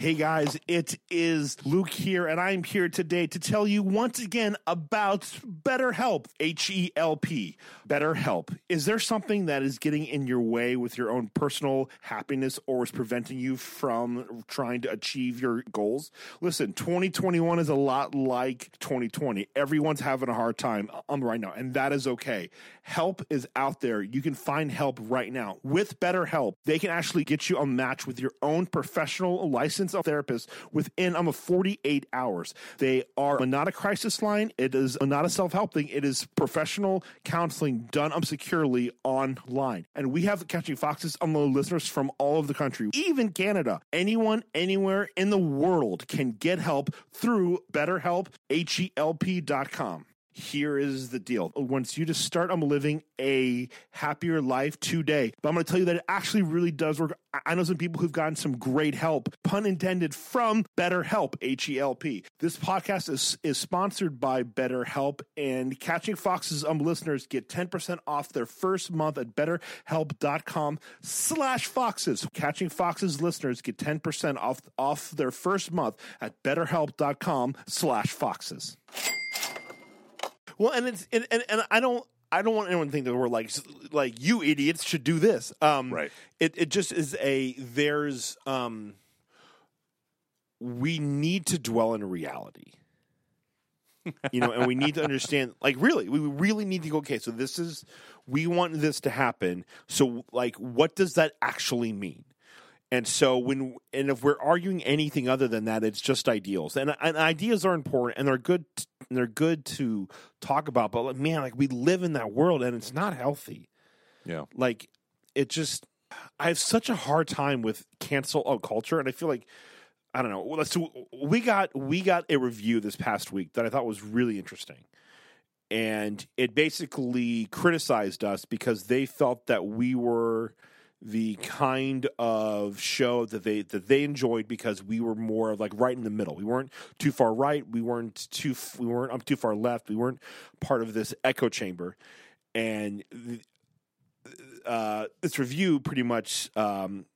Hey guys, it is Luke here, and I'm here today to tell you once again about BetterHelp, H E L P. BetterHelp. Is there something that is getting in your way with your own personal happiness or is preventing you from trying to achieve your goals? Listen, 2021 is a lot like 2020. Everyone's having a hard time um, right now, and that is okay. Help is out there. You can find help right now. With BetterHelp, they can actually get you a match with your own professional licensed therapist within um, 48 hours. They are not a crisis line. It is not a self-help thing. It is professional counseling done um, securely online. And we have Catching Foxes on um, listeners from all over the country, even Canada. Anyone, anywhere in the world can get help through BetterHelp, H-E-L-P dot com here is the deal. Once you just start um, living a happier life today, but I'm going to tell you that it actually really does work. I- know some people who've gotten some great help, pun intended, from BetterHelp, H E L P. This podcast is, is sponsored by BetterHelp, and Catching Foxes um, listeners get 10% off their first month at betterhelp.com slash foxes. Catching Foxes listeners get 10% off, off their first month at betterhelp.com slash foxes. Well, and it's and, and, and I don't I don't want anyone to think that we're like like you idiots should do this. Um, Right. It it just is a there's um we need to dwell in reality. you know, and we need to understand like really, we really need to go, okay, so this is we want this to happen. So like what does that actually mean? And so when and if we're arguing anything other than that, it's just ideals. And, and ideas are important and they're good t- and they're good to talk about. But like, man, like we live in that world and it's not healthy. yeah. Like it just I have such a hard time with cancel culture, and I feel like I don't know. So we got we got a review this past week that I thought was really interesting, and it basically criticized us because they felt that we were the kind of show that they that they enjoyed because we were more like right in the middle. We weren't too far right. We weren't too we weren't um, too far left. We weren't part of this echo chamber, and uh, this review pretty much um,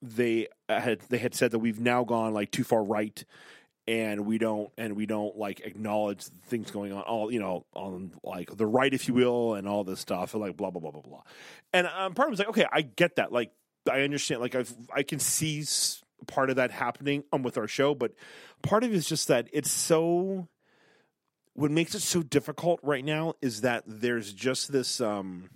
they had they had said that we've now gone like too far right and we don't and we don't like acknowledge things going on all you know on like the right if you will and all this stuff and like blah blah blah blah blah. And um, part of me was like okay i get that. Like i understand like i i can see part of that happening. Um, with our show but part of it is just that it's so what makes it so difficult right now is that there's just this um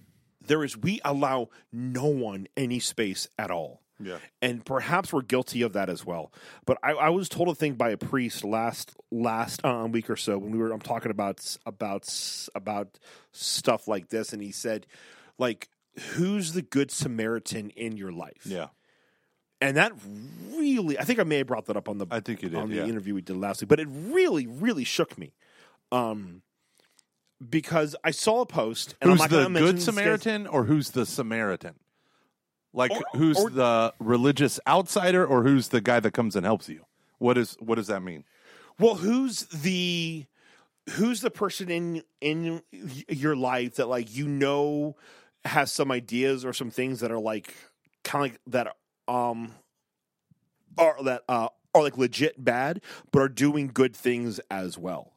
there is we allow no one any space at all Yeah. and perhaps we're guilty of that as well. But I, I was told a thing by a priest last last uh, week or so when we were I'm talking about about about stuff like this, and he said, like, who's the good Samaritan in your life? Yeah. and that really, I think I may have brought that up on the I think you did. on the yeah. interview we did last week, but it really, really shook me. Um, because I saw a post, and who's I'm not the good Samaritan or who's the Samaritan? Like Or- who's or- the religious outsider or who's the guy that comes and helps you? What is what does that mean? Well, who's the who's the person in in your life that like you know has some ideas or some things that are like kind of like that um are that uh are like legit bad but are doing good things as well.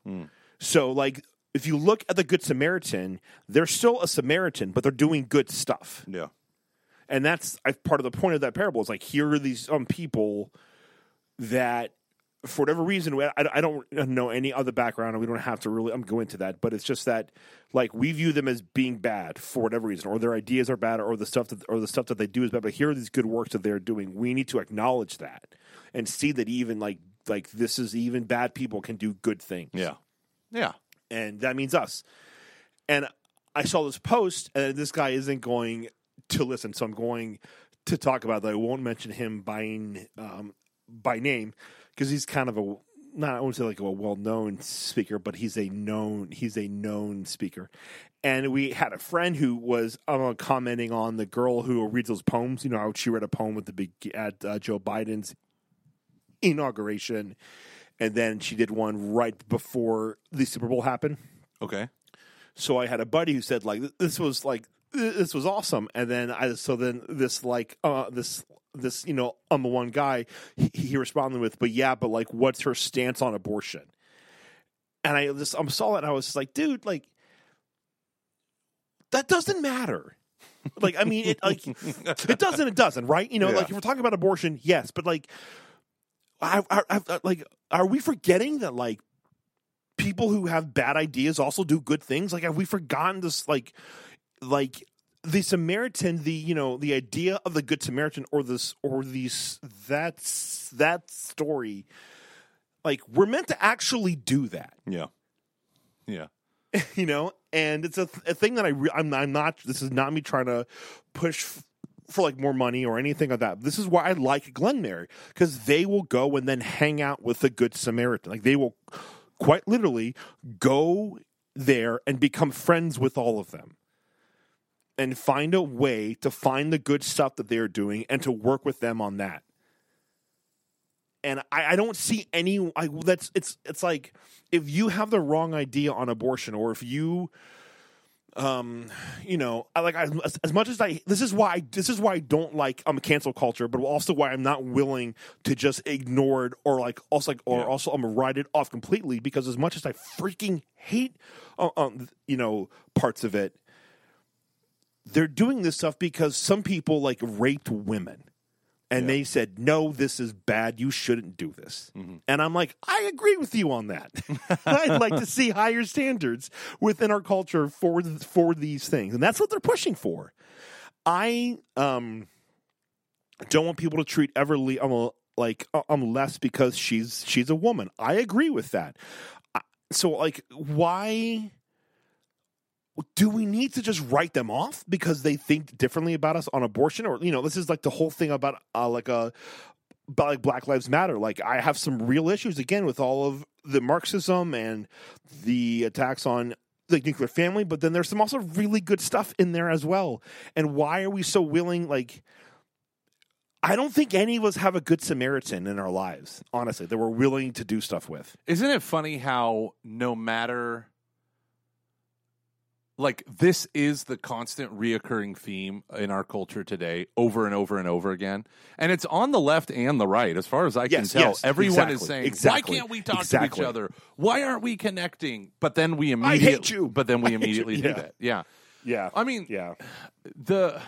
So like if you look at the good Samaritan, they're still a Samaritan, but they're doing good stuff Yeah. And that's I, part of the point of that parable is like here are these um people that for whatever reason, I, I don't know any other background, and we don't have to really I'm go into that. But it's just that, like, we view them as being bad for whatever reason, or their ideas are bad, or the stuff that or the stuff that they do is bad. But here are these good works that they're doing. We need to acknowledge that and see that even like like this is even bad people can do good things. Yeah. Yeah. and that means us. And I saw this post, and this guy isn't going to listen, so I'm going to talk about that. I won't mention him by um, by name because he's kind of a not I won't say like a well known speaker, but he's a known he's a known speaker. And we had a friend who was uh, commenting on the girl who reads those poems. You know, how she read a poem with the big at uh, Joe Biden's inauguration, and then she did one right before the Super Bowl happened. Okay. So I had a buddy who said like this was like this was awesome, and then I so then this like uh this this you know I'm the one guy he, he responded with, but yeah, but like what's her stance on abortion? And I just I'm saw it, and I was just like, dude, like that doesn't matter. like I mean, it like it doesn't, it doesn't, right? You know, Yeah. like if we're talking about abortion, yes, but like, I, I, I like, are we forgetting that like people who have bad ideas also do good things? Like, have we forgotten this? Like, like the Samaritan, the you know, the idea of the good Samaritan, or this, or these, that's that story. Like, we're meant to actually do that Yeah. Yeah. you know and it's a, a thing that i re- I'm, I'm not this is not me trying to push f- for like more money or anything like that this is why i like glenmary because they will go and then hang out with the good samaritan like they will quite literally go there and become friends with all of them and find a way to find the good stuff that they're doing and to work with them on that and I, I don't see any. I, that's it's it's like if you have the wrong idea on abortion, or if you, um, you know, I like I, as, as much as I. This is why I, this is why I don't like um cancel culture, but also why I'm not willing to just ignore it or like also like or Yeah. also I'm write it off completely because as much as I freaking hate, uh, um, you know, parts of it. They're doing this stuff because some people like raped women. And Yeah. they said no this is bad. You shouldn't do this. And i'm like i agree with you on that. I'd like to see higher standards within our culture for for these things. And that's what they're pushing for. I um don't want people to treat everly um, like uh, um less because she's she's a woman. I agree with that. So like why do we need to just write them off because they think differently about us on abortion? Or you know this is like the whole thing about uh, like a about like black lives matter. Like i have some real issues again with all of the marxism and the attacks on the nuclear family but then there's some also really good stuff in there as well. And why are we so willing like i don't think any of us have a good samaritan in our lives honestly that we're willing to do stuff with. Isn't it funny how no matter like this is the constant reoccurring theme in our culture today over and over and over again. And it's on the left and the right as far as i can Yes, tell. yes, everyone is saying exactly, why can't we talk exactly. to each other? Why aren't we connecting? But then we immediately I hate you. but then we I hate you. immediately do Yeah. that. Yeah. Yeah. I mean yeah. the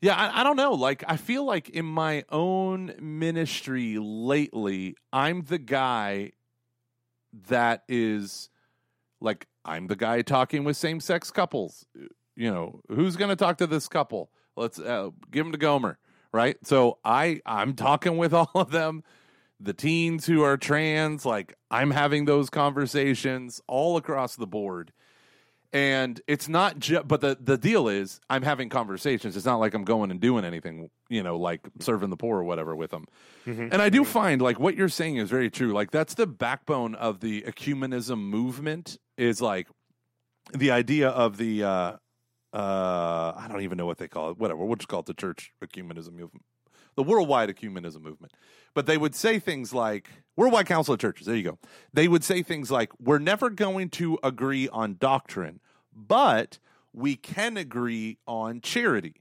yeah I, I don't know. Like i feel like in my own ministry lately i'm the guy that is like i'm the guy talking with same-sex couples. You know who's going to talk to this couple? Let's uh, give them to gomer right? So i i'm talking with all of them. The teens who are trans like i'm having those conversations all across the board and it's not just but the the deal is i'm having conversations. It's not like i'm going and doing anything you know like serving the poor or whatever with them. And i do find like what you're saying is very true. Like that's the backbone of the ecumenism movement is like the idea of the uh uh i don't even know what they call it. Whatever. We'll just call it the church ecumenism movement the worldwide ecumenism movement. But they would say things like worldwide council of churches there you go. They would say things like we're never going to agree on doctrine but we can agree on charity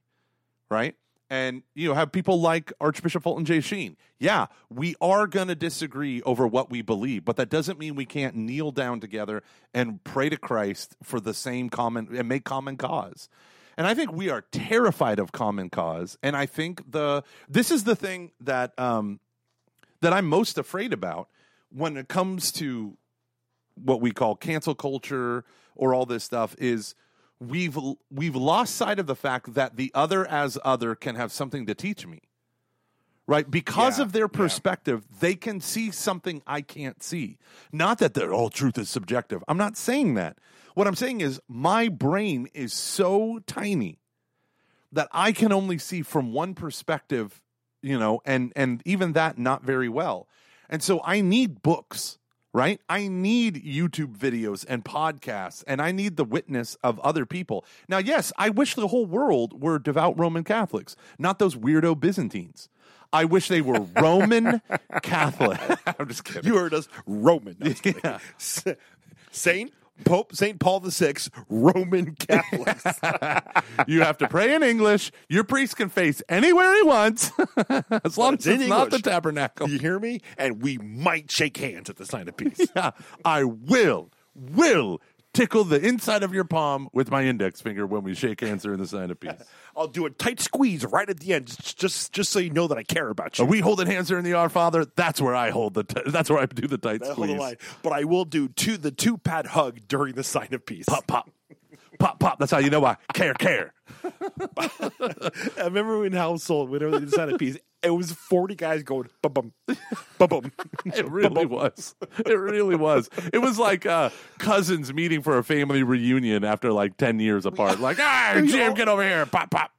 right? And you know have people like archbishop fulton j. Sheen. Yeah we are going to disagree over what we believe but that doesn't mean we can't kneel down together and pray to christ for the same common and make common cause and i think we are terrified of common cause and i think the this is the thing that um that I'm most afraid about when it comes to what we call cancel culture or all this stuff is we've we've lost sight of the fact that the other as other can have something to teach me. Right? Because Yeah, of their yeah. perspective, they can see something I can't see. Not that their all truth is subjective. I'm not saying that. What I'm saying is my brain is so tiny that I can only see from one perspective, you know, and and even that not very well. And so I need books, right? I need YouTube videos and podcasts and I need the witness of other people. Now, yes, I wish the whole world were devout Roman Catholics, not those weirdo Byzantines. I wish they were Roman Catholic. I'm just kidding. You heard us, Roman. No, I was kidding. Yeah. Saint Pope Saint Paul VI, Roman Catholics. you have to pray in English. Your priest can face anywhere he wants, as long it's as in it's not the tabernacle. you hear me? And we might shake hands at the sign of peace. Yeah, I will, will tickle the inside of your palm with my index finger when we shake hands during the sign of peace. I'll do a tight squeeze right at the end, just just, just so you know that I care about you. Are we holding hands during the Our Father? That's where I hold the. T- that's where I do the tight Hold the squeeze. line. But I will do two the two pat hug during the sign of peace. Pop, pop, pop, pop. That's how you know I care, care. I remember when House sold whenever they sign of peace, it was forty guys going bum bum bum bum. It really was. It really was. It was like uh, cousins meeting for a family reunion after like ten years apart. Like, ah, Jim, get over here. Pop, pop.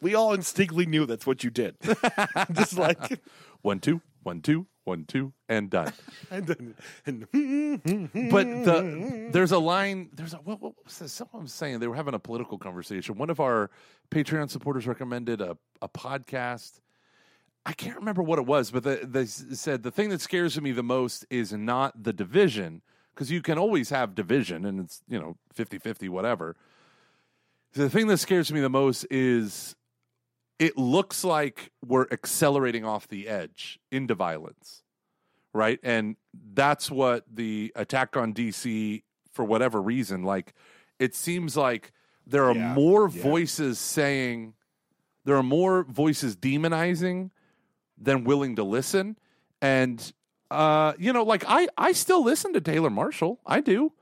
We all instinctively knew that's what you did. Just like One, two, one, two, one, two, and done. and then and But the there's a line. There's a what, what was this? Someone was saying they were having a political conversation. One of our Patreon supporters recommended a a podcast. I can't remember what it was, but the, they said the thing that scares me the most is not the division because you can always have division and it's you know 50-50 whatever. The thing that scares me the most is it looks like we're accelerating off the edge into violence right? And that's what the attack on DC, for whatever reason, like it seems like there are Yeah, more yeah. voices saying, there are more voices demonizing than willing to listen. And, uh, you know, like I, I still listen to Taylor Marshall. I do.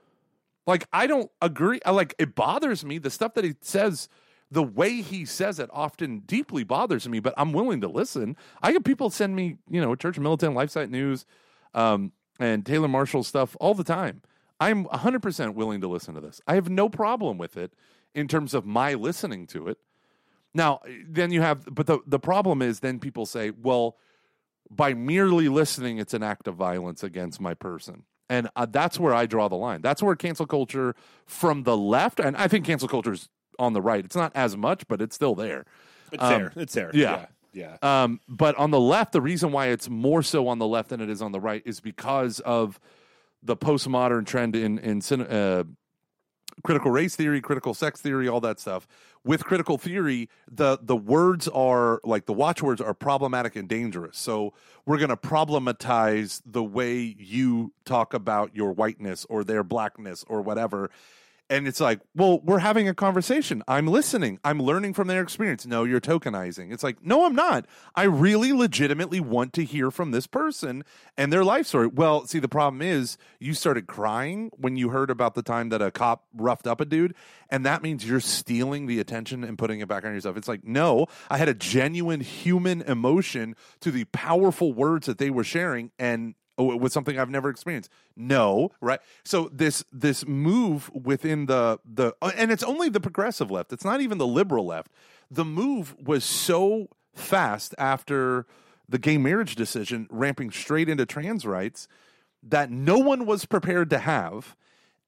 Like, I don't agree. I, like, it bothers me. The stuff that he says, the way he says it often deeply bothers me, but I'm willing to listen. I get people send me, you know, Church Militant, LifeSite News, um, and Taylor Marshall stuff all the time. I'm 100% willing to listen to this. I have no problem with it in terms of my listening to it. Now, then you have, but the, the problem is then people say, well, by merely listening, it's an act of violence against my person. And uh, that's where I draw the line. That's where cancel culture from the left, and I think cancel culture is on the right. It's not as much, but it's still there. it's Um, there. It's there. yeah. Yeah. yeah. Um, but on the left, the reason why it's more so on the left than it is on the right is because of the postmodern trend in in uh, critical race theory, critical sex theory, all that stuff. With critical theory, the the words are like the watchwords are problematic and dangerous. So we're going to problematize the way you talk about your whiteness or their blackness or whatever. And it's like, well, we're having a conversation. I'm listening. I'm learning from their experience. No, you're tokenizing. It's like, no, I'm not. I really legitimately want to hear from this person and their life story. Well, see, the problem is you started crying when you heard about the time that a cop roughed up a dude. And that means you're stealing the attention and putting it back on yourself. It's like, no, I had a genuine human emotion to the powerful words that they were sharing. And oh, it was something I've never experienced. No, right? So this this move within the the uh, and it's only the progressive left. It's not even the liberal left. The move was so fast after the gay marriage decision, ramping straight into trans rights that no one was prepared to have.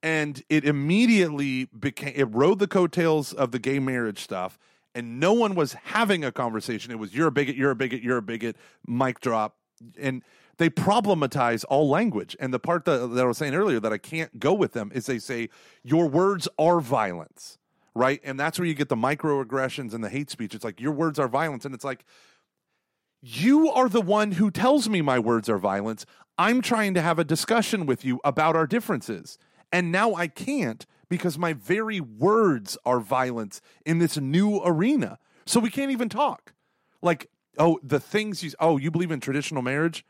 And it immediately became it rode the coattails of the gay marriage stuff, and no one was having a conversation. It was you're a bigot, you're a bigot, you're a bigot, mic drop. And they problematize all language. And the part that, that I was saying earlier that I can't go with them is they say your words are violence, right? And that's where you get the microaggressions and the hate speech. It's like your words are violence, and it's like you are the one who tells me my words are violence. I'm trying to have a discussion with you about our differences. And now I can't because my very words are violence in this new arena. So we can't even talk. Like, oh, the things you, oh, you believe in traditional marriage?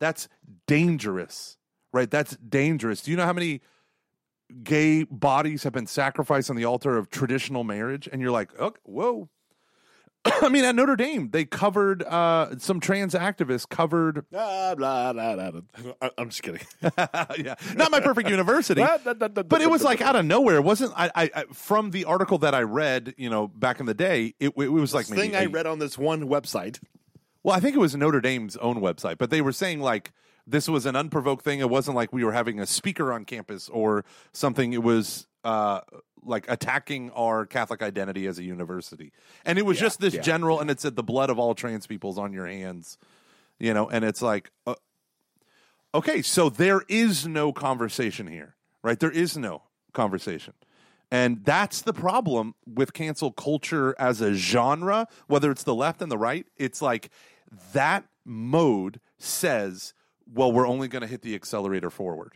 That's dangerous, right? That's dangerous. Do you know how many gay bodies have been sacrificed on the altar of traditional marriage? And you're like, okay, whoa. I mean, at Notre Dame, they covered uh, some trans activists covered. Blah, blah, blah, blah, blah. I- I'm just kidding. yeah, not my perfect university, but it was like out of nowhere. It wasn't I, I, I from the article that I read, you know, back in the day. It, it was like maybe thing I read on this one website. Well, I think it was Notre Dame's own website, but they were saying like this was an unprovoked thing. It wasn't like we were having a speaker on campus or something. It was uh, like attacking our Catholic identity as a university, and it was just this yeah. general. And it said the blood of all trans people's on your hands, you know. And it's like, uh, okay, so there is no conversation here, right? There is no conversation. And that's the problem with cancel culture as a genre, whether it's the left and the right. It's like that mode says, well, we're only going to hit the accelerator forward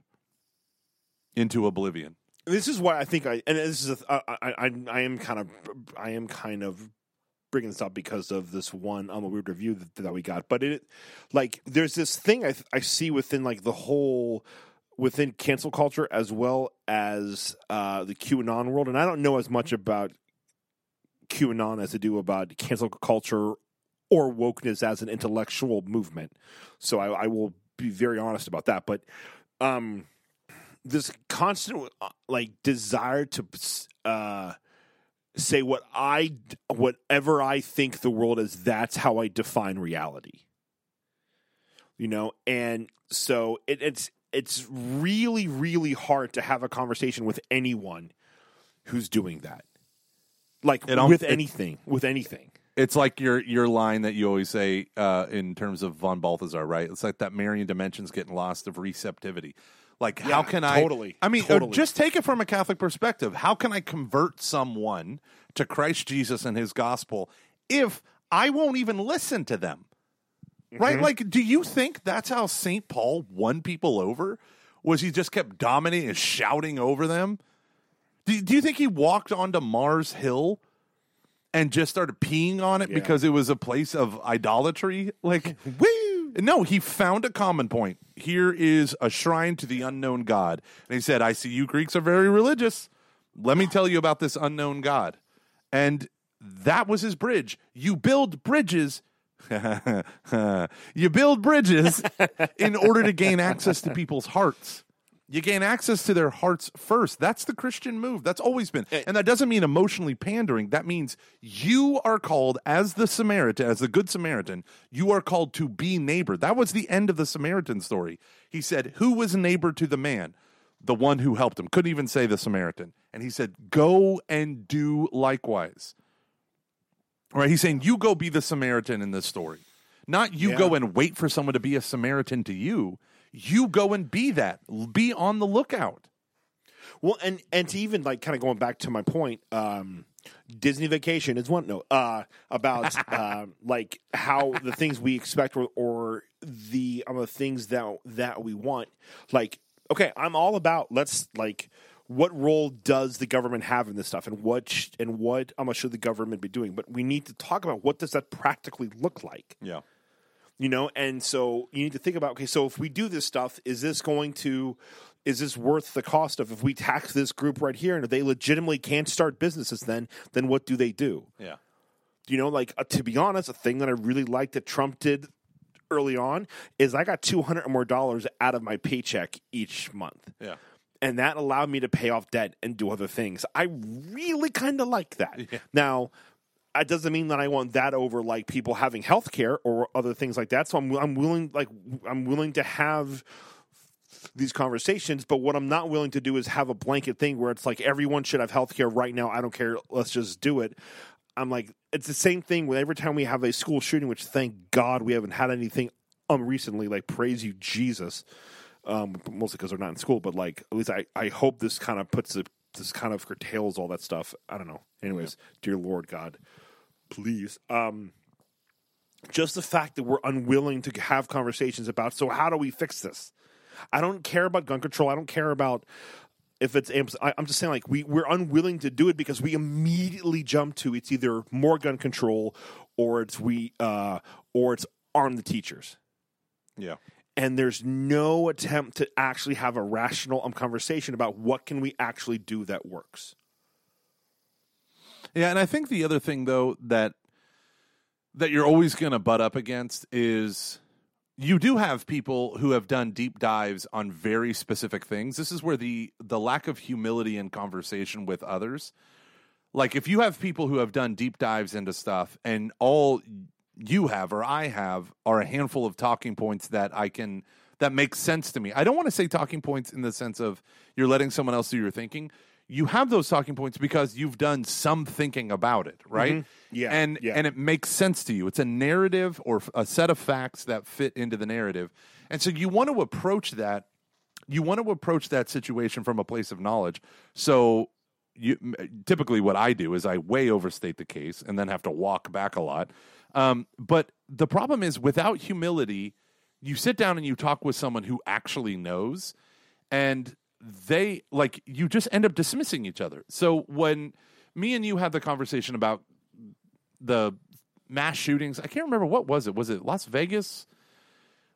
into oblivion. This is why I think I and this is a, I, I I am kind of I am kind of bringing this up because of this one um weird review that, that we got. But it like there's this thing I I see within like the whole within cancel culture as well as uh the QAnon world, and I don't know as much about QAnon as I do about cancel culture or wokeness as an intellectual movement. So I, I will be very honest about that. But um, this constant uh, like desire to uh, say what I whatever I think the world is, that's how I define reality. You know, and so it, it's it's really really hard to have a conversation with anyone who's doing that. Like It with it- anything, with anything. It's like your your line that you always say uh, in terms of von Balthasar, right? It's like that Marian dimensions getting lost of receptivity. Like, how Yeah, can I? totally, I mean, uh, totally. just take it from a Catholic perspective. How can I convert someone to Christ Jesus and His gospel if I won't even listen to them? Mm-hmm. Right? Like, do you think that's how Saint Paul won people over? Was he just kept dominating and shouting over them? Do, do you think he walked onto Mars Hill and just started peeing on it Yeah. because it was a place of idolatry? Like, woo! No, he found a common point. Here is a shrine to the unknown God. And he said, I see you Greeks are very religious. Let me tell you about this unknown God. And that was his bridge. You build bridges. you build bridges in order to gain access to people's hearts. You gain access to their hearts first. That's the Christian move. That's always been. Eh. And that doesn't mean emotionally pandering. That means you are called as the Samaritan, as the good Samaritan, you are called to be neighbor. That was the end of the Samaritan story. He said, Who was neighbor to the man? The one who helped him. Couldn't even say the Samaritan. And he said, Go and do likewise. All right, he's saying you go be the Samaritan in this story. Not you Yeah. go and wait for someone to be a Samaritan to you. You go and be that. Be on the lookout. Well, and and to even like kind of going back to my point, um, Disney Vacation is one note uh, about uh, like how the things we expect or, or the um, the things that that we want. Like, okay, I'm all about let's like what role does the government have in this stuff, and what sh- and what um, should the government be doing? But we need to talk about what does that practically look like Yeah. You know and so you need to think about okay so if we do this stuff is this going to is this worth the cost of if we tax this group right here and if they legitimately can't start businesses then then what do they do Yeah. you know like uh, to be honest a thing that i really liked that trump did early on is i got 200 or more dollars out of my paycheck each month Yeah. and that allowed me to pay off debt and do other things. I really kind of like that. Yeah. Now, it doesn't mean that I want that over like people having health care or other things like that. So I'm I'm willing like I'm willing to have these conversations, but what I'm not willing to do is have a blanket thing where it's like everyone should have health care right now. I don't care. Let's just do it. I'm like it's the same thing with every time we have a school shooting, which thank God we haven't had anything um recently. Like praise you, Jesus um, mostly because they're not in school. But like, at least I, I hope this kind of puts it, this kind of curtails all that stuff. I don't know. Anyways, dear Lord God, please. Um, just the fact that we're unwilling to have conversations about. So how do we fix this? I don't care about gun control. I don't care about if it's. I- I'm just saying, like we we're unwilling to do it because we immediately jump to it's either more gun control or it's we uh, or it's arm the teachers Yeah. And there's no attempt to actually have a rational um, conversation about what can we actually do that works. Yeah, and I think the other thing though that that you're always going to butt up against is you do have people who have done deep dives on very specific things. This is where the the lack of humility in conversation with others. Like if you have people who have done deep dives into stuff and all you have or I have are a handful of talking points that I can that makes sense to me. I don't want to say talking points in the sense of you're letting someone else do your thinking. You have those talking points because you've done some thinking about it, right? Mm-hmm. Yeah, And yeah. and it makes sense to you. It's a narrative or a set of facts that fit into the narrative. And so you want to approach that you want to approach that situation from a place of knowledge. So you typically what I do is I way overstate the case and then have to walk back a lot. Um, but the problem is without humility, you sit down and you talk with someone who actually knows, and they like you just end up dismissing each other. So when me and you had the conversation about the mass shootings, I can't remember what was it. Was it Las Vegas?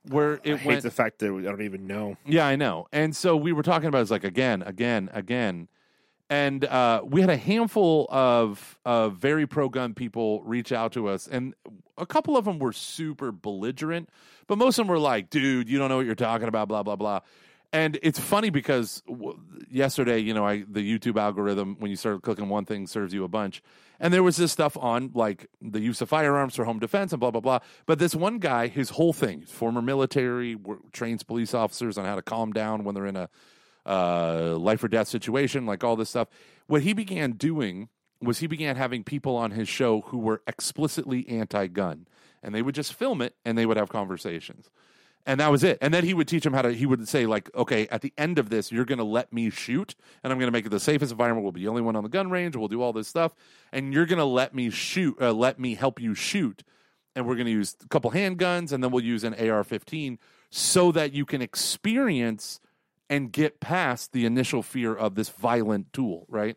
Where it I hate went the fact that I don't even know. yeah, I know. And so we were talking about it's like again, again, again. And uh, we had a handful of very pro gun people reach out to us, and a couple of them were super belligerent, but most of them were like, "Dude, you don't know what you're talking about," blah blah blah. And it's funny because yesterday, you know, I the YouTube algorithm when you start clicking one thing serves you a bunch, and there was this stuff on like the use of firearms for home defense and blah blah blah. But this one guy, his whole thing, former military, trains police officers on how to calm down when they're in a uh, life or death situation, like all this stuff. What he began doing was he began having people on his show who were explicitly anti-gun, and they would just film it and they would have conversations. And that was it. And then he would teach them how to. He would say, like, okay, at the end of this, you're going to let me shoot, and I'm going to make it the safest environment. We'll be the only one on the gun range. We'll do all this stuff, and you're going to let me shoot. Uh, let me help you shoot, and we're going to use a couple handguns, and then we'll use an AR-15 so that you can experience and get past the initial fear of this violent tool, right?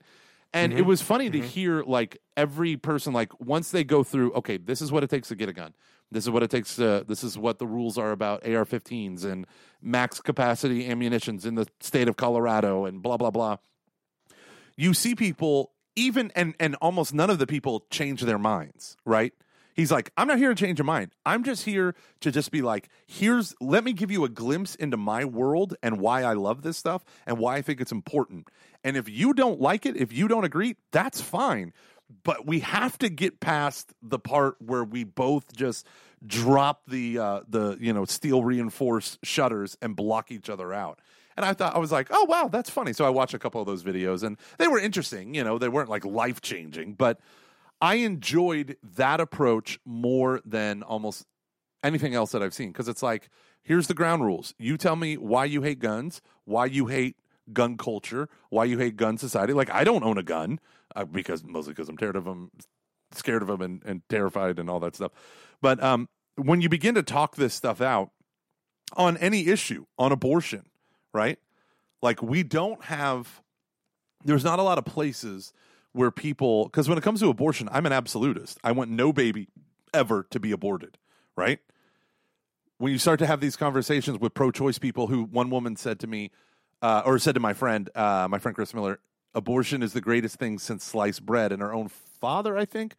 And it mm-hmm. was funny to mm-hmm. hear like every person like once they go through, okay, this is what it takes to get a gun. This is what it takes to this is what the rules are about AR-15s and max capacity ammunitions in the state of Colorado and blah blah blah. You see people even and and almost none of the people change their minds, right? He's like, I'm not here to change your mind. I'm just here to just be like, here's, let me give you a glimpse into my world and why I love this stuff and why I think it's important. And if you don't like it, if you don't agree, that's fine. But we have to get past the part where we both just drop the, uh, the, you know, steel reinforced shutters and block each other out. And I thought I was like, oh wow, that's funny. So I watched a couple of those videos, and they were interesting. You know, they weren't like life changing, but I enjoyed that approach more than almost anything else that I've seen because it's like, here's the ground rules. You tell me why you hate guns, why you hate gun culture, why you hate gun society. Like I don't own a gun uh, because mostly because I'm tired of them, scared of them, and, and terrified and all that stuff. But um, when you begin to talk this stuff out on any issue, on abortion, right? Like we don't have. There's not a lot of places where people because when it comes to abortion, I'm an absolutist. I want no baby ever to be aborted, right? When you start to have these conversations with pro-choice people, who one woman said to me, uh, or said to my friend, uh, my friend Chris Miller, abortion is the greatest thing since sliced bread, and her own father, I think,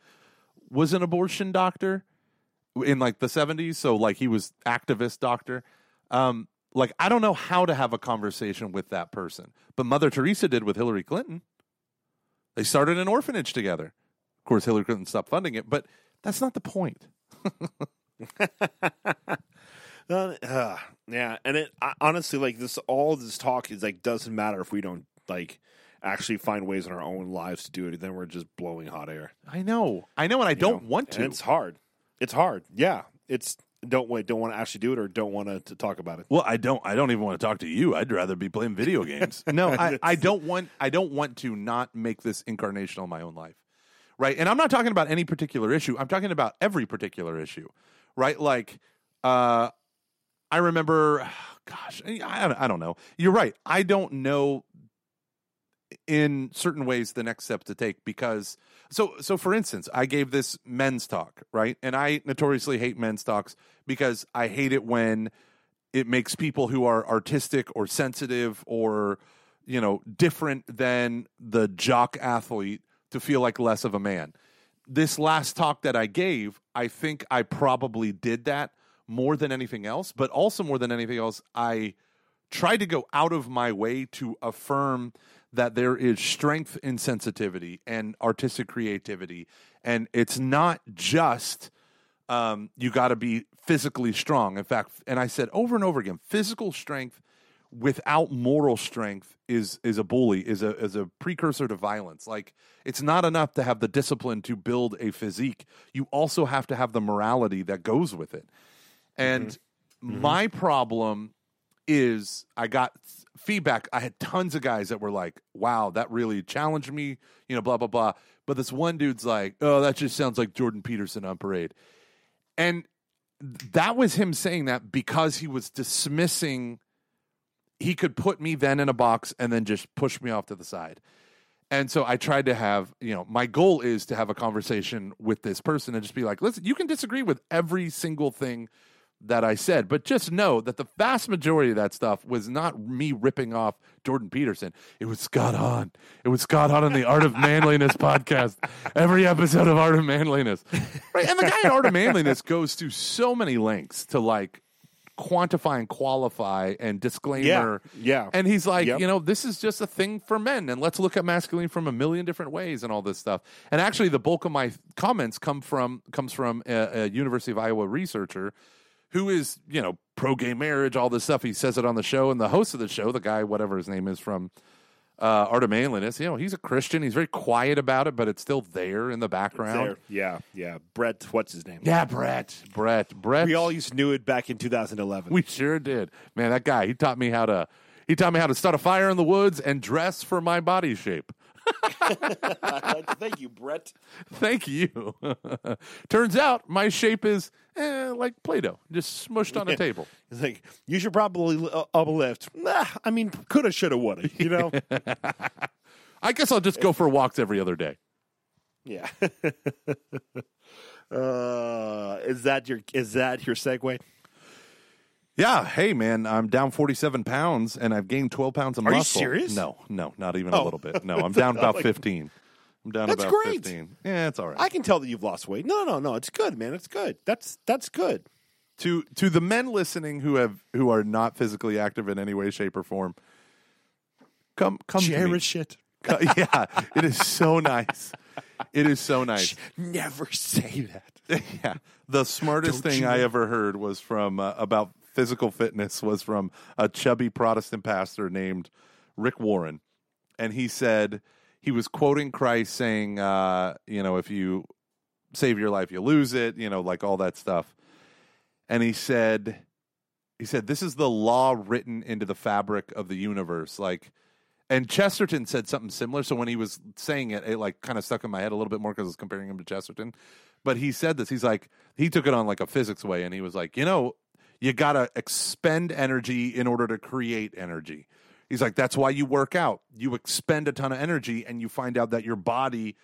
was an abortion doctor in like the 70s, so like he was activist doctor. Um, like I don't know how to have a conversation with that person, but Mother Teresa did with Hillary Clinton. They started an orphanage together. Of course, Hillary Clinton stopped funding it, but that's not the point. Uh, uh, yeah, and it I, honestly like this. All this talk is like doesn't matter if we don't like actually find ways in our own lives to do it. Then we're just blowing hot air. I know, I know, and I you don't know? want to. And it's hard. It's hard. Yeah, it's don't wait. Don't want to actually do it or don't want to, to talk about it. Well, I don't. I don't even want to talk to you. I'd rather be playing video games. no, I, I don't want. I don't want to not make this incarnation of my own life, right? And I'm not talking about any particular issue. I'm talking about every particular issue, right? Like, uh, I remember. Gosh, I, I don't know. You're right. I don't know in certain ways the next step to take because so so for instance i gave this men's talk right and i notoriously hate men's talks because i hate it when it makes people who are artistic or sensitive or you know different than the jock athlete to feel like less of a man. This last talk that I gave, I think I probably did that more than anything else, but also more than anything else, I tried to go out of my way to affirm that there is strength in sensitivity and artistic creativity. And it's not just um, you got to be physically strong. In fact, and I said over and over again, physical strength without moral strength is is a bully, is a is a precursor to violence. Like it's not enough to have the discipline to build a physique. You also have to have the morality that goes with it. And mm-hmm. my problem is I got feedback. I had tons of guys that were like, wow, that really challenged me, you know, blah, blah, blah. But this one dude's like, oh, that just sounds like Jordan Peterson on parade. And that was him saying that because he was dismissing, he could put me then in a box and then just push me off to the side. And so I tried to have, you know, my goal is to have a conversation with this person and just be like, listen, you can disagree with every single thing that I said. But just know that the vast majority of that stuff was not me ripping off Jordan Peterson. It was Scott Hahn. It was Scott Hahn on the Art of Manliness podcast. Every episode of Art of Manliness. Right. And the guy in Art of Manliness goes to so many lengths to like quantify and qualify and disclaimer. Yeah. yeah. And he's like, yep. you know, this is just a thing for men. And let's look at masculine from a million different ways and all this stuff. And actually the bulk of my comments come from comes from a, a University of Iowa researcher who is, you know, pro gay marriage, all this stuff. He says it on the show, and the host of the show, the guy, whatever his name is from uh, Art of Manliness, you know, he's a Christian. He's very quiet about it, but it's still there in the background. Yeah, yeah. Brett, what's his name? Yeah, Brett. Brett. Brett. We all used to knew it back in 2011. We sure did. Man, that guy, he taught me how to he taught me how to start a fire in the woods and dress for my body shape. Thank you, Brett. Thank you. Turns out my shape is eh, like Play-Doh, just smushed on a table. It's like you should probably uh, uplift. Nah, I mean, coulda, shoulda, woulda. You know. I guess I'll just go for walks every other day. Yeah. uh, is that your is that your segue? Yeah. Hey, man, I'm down 47 pounds and I've gained 12 pounds of Are muscle. you serious? No, no, not even oh. a little bit. No, I'm down about 15. I'm down that's about great. 15. Yeah, it's all right. I can tell that you've lost weight. No, no, no. It's good, man. It's good. That's that's good. To to the men listening who have who are not physically active in any way, shape, or form, come come cherish it. yeah, it is so nice. It is so nice. Never say that. yeah, the smartest Don't thing I ever heard was from uh, about physical fitness was from a chubby Protestant pastor named Rick Warren. And he said, he was quoting Christ saying, uh, you know, if you save your life, you lose it, you know, like all that stuff. And he said, he said, this is the law written into the fabric of the universe. Like, and Chesterton said something similar. So when he was saying it, it like kind of stuck in my head a little bit more because I was comparing him to Chesterton. But he said this. He's like, he took it on like a physics way, and he was like, you know, you got to expend energy in order to create energy. He's like, that's why you work out. You expend a ton of energy and you find out that your body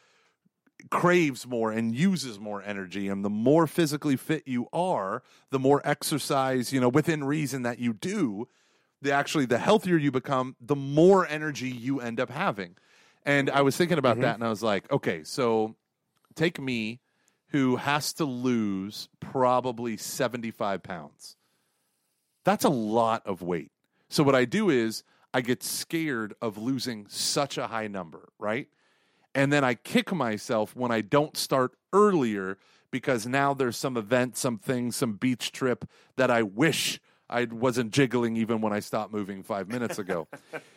craves more and uses more energy. And the more physically fit you are, the more exercise, you know, within reason that you do, the actually the healthier you become, the more energy you end up having. And I was thinking about mm-hmm. that and I was like, okay, so take me who has to lose probably 75 pounds. That's a lot of weight. So what I do is I get scared of losing such a high number, right? And then I kick myself when I don't start earlier because now there's some event, some thing, some beach trip that I wish I wasn't jiggling even when I stopped moving five minutes ago.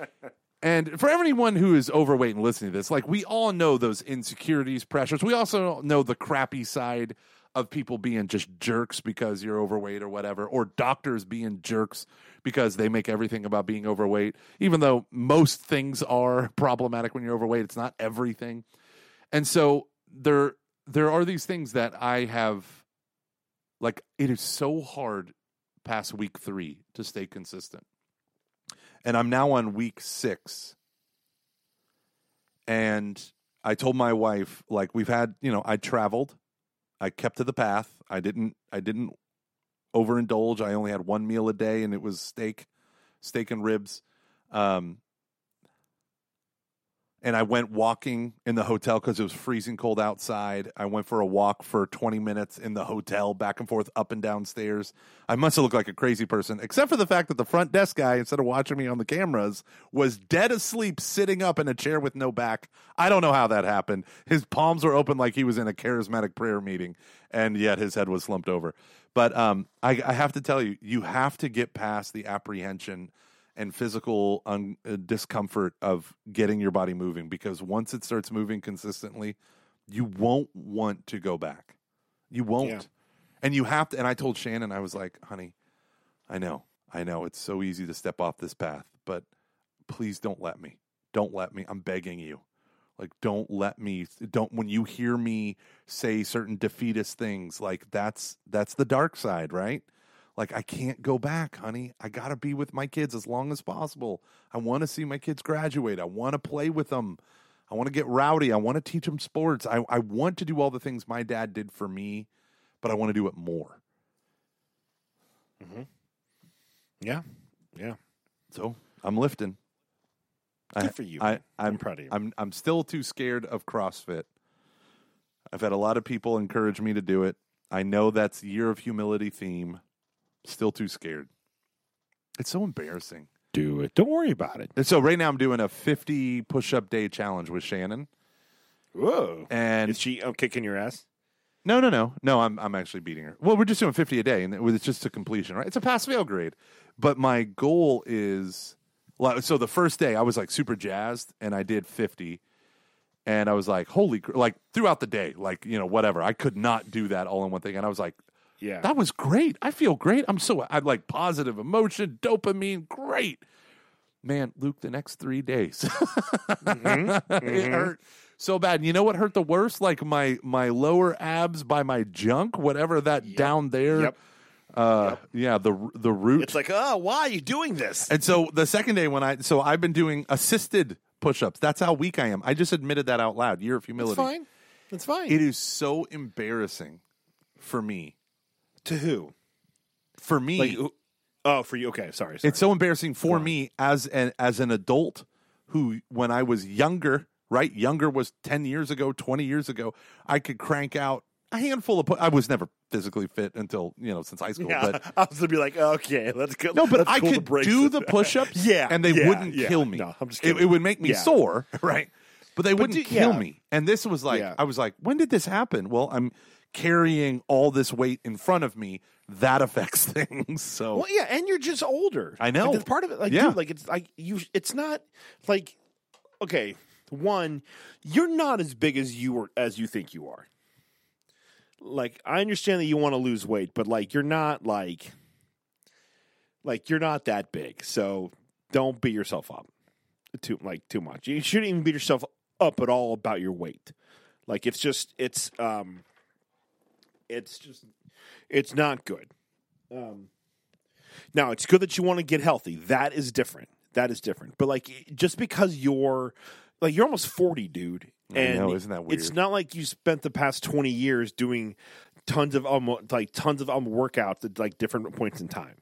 and for everyone who is overweight and listening to this, like we all know those insecurities, pressures. We also know the crappy side of people being just jerks because you're overweight or whatever, or doctors being jerks because they make everything about being overweight, even though most things are problematic when you're overweight. It's not everything. And so there there are these things that I have like it is so hard past week three to stay consistent. And I'm now on week six. And I told my wife, like, we've had, you know, I traveled I kept to the path. I didn't I didn't overindulge. I only had one meal a day, and it was steak, steak and ribs. Um, and I went walking in the hotel because it was freezing cold outside. I went for a walk for 20 minutes in the hotel, back and forth, up and down stairs. I must have looked like a crazy person, except for the fact that the front desk guy, instead of watching me on the cameras, was dead asleep, sitting up in a chair with no back. I don't know how that happened. His palms were open like he was in a charismatic prayer meeting, and yet his head was slumped over. But um, I, I have to tell you, you have to get past the apprehension and physical un- uh, discomfort of getting your body moving because once it starts moving consistently, you won't want to go back. You won't. Yeah. And you have to. And I told Shannon, I was like, honey, I know, I know it's so easy to step off this path, but please don't let me. Don't let me. I'm begging you. Like, don't let me. Don't when you hear me say certain defeatist things, like that's that's the dark side, right? Like I can't go back, honey. I got to be with my kids as long as possible. I want to see my kids graduate. I want to play with them. I want to get rowdy. I want to teach them sports. I, I want to do all the things my dad did for me, but I want to do it more. Mm-hmm. Yeah, yeah. So I'm lifting. Good I, for you. I, I'm proud of you. I'm I'm still too scared of CrossFit. I've had a lot of people encourage me to do it. I know that's year of humility theme. Still too scared. It's so embarrassing. Do it. Don't worry about it. And so right now I'm doing a 50 push-up day challenge with Shannon. Whoa. And Is she oh, kicking your ass? no, no, no, no. I'm I'm actually beating her. Well, we're just doing 50 a day, and it it's just a completion, right? It's a pass-fail grade. But my goal is, like, so the first day I was like super jazzed, and I did 50, and I was like, holy, cr- like throughout the day, like you know, whatever. I could not do that all in one thing, and I was like, Yeah. that was great. I feel great. I'm so I like positive emotion, dopamine, great. Man, Luke, the next three days, it hurt so bad. And you know what hurt the worst? Like my my lower abs by my junk, whatever that down there. Yep. Uh, yeah, the the root. It's like, oh, why are you doing this? and so the second day when I so I've been doing assisted push-ups. That's how weak I am. I just admitted that out loud. Year of humility. It's fine. It's fine. It is so embarrassing for me. To who? For me, Like, oh, for you. Okay, sorry. sorry. It's so embarrassing for me as an as an adult who, when I was younger, right, younger was ten years ago, twenty years ago, I could crank out a handful of. pu- I was never physically fit until you know since high school, yeah, but I was gonna be like, okay, let's go. no, but let's I could brakes. do the push-ups, Yeah, and they yeah, wouldn't yeah. kill me. No, I'm just it, kidding. it would make me Yeah. sore, right? But they wouldn't do- kill yeah. me. And this was like, Yeah. I was like, when did this happen? Well, I'm carrying all this weight in front of me. That affects things. So Well, yeah, and you're just older. I know. Like, part of it. Like, Yeah. dude, like it's like you. It's not like okay. One, you're not as big as you were as you think you are. Like, I understand that you want to lose weight, but like, you're not like, like you're not that big. So don't beat yourself up too like too much. You shouldn't even beat yourself up at all about your weight. Like, it's just it's um, it's just it's not good. Um, now it's good that you want to get healthy. That is different. That is different. But like, just because you're like you're almost forty, dude, I and know, isn't that It's not like you spent the past twenty years doing tons of um like tons of um workouts at like different points in time.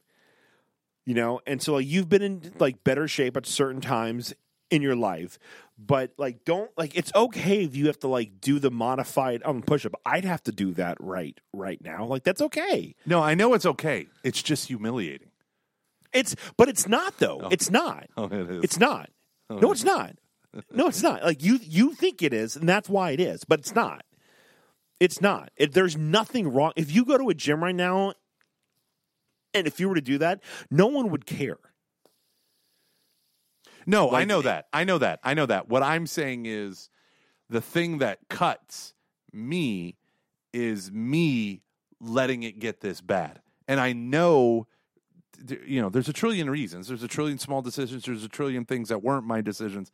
You know, and so like you've been in like better shape at certain times in your life, but like don't like it's okay if you have to like do the modified um push up. I'd have to do that right right now. Like that's okay. no, I know it's okay. It's just humiliating. It's but it's not though. It's not. Oh, it is. It's not. No, it's not. No, it's not. Like you you think it is, and that's why it is, but it's not. It's not. It, there's nothing wrong. If you go to a gym right now, and if you were to do that, no one would care. No, I Like- know that. I know that. I know that. What I'm saying is the thing that cuts me is me letting it get this bad. And I know you know, there's a trillion reasons. There's a trillion small decisions, there's a trillion things that weren't my decisions.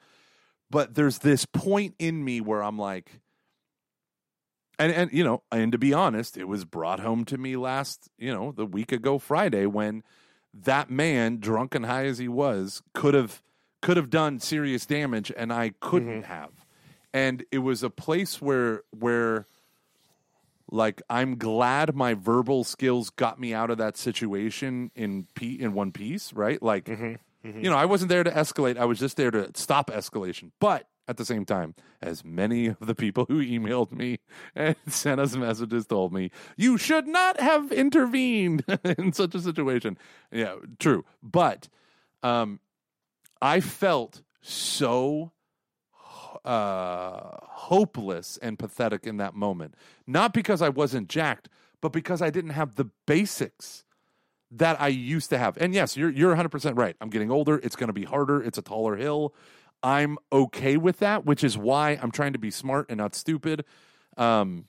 But there's this point in me where I'm like and and you know, and to be honest, it was brought home to me last, you know, the week ago Friday when that man, drunk and high as he was, could have could have done serious damage and I couldn't have. And it was a place where where Like I'm glad my verbal skills got me out of that situation in p in one piece, right? Like Mm-hmm. you know, I wasn't there to escalate. I was just there to stop escalation. But at the same time, as many of the people who emailed me and sent us messages told me, you should not have intervened in such a situation. Yeah, true. But um, I felt so uh, hopeless and pathetic in that moment. Not because I wasn't jacked, but because I didn't have the basics that I used to have. And yes, you're you're 100% right. I'm getting older. It's going to be harder. It's a taller hill. I'm okay with that, which is why I'm trying to be smart and not stupid. Um,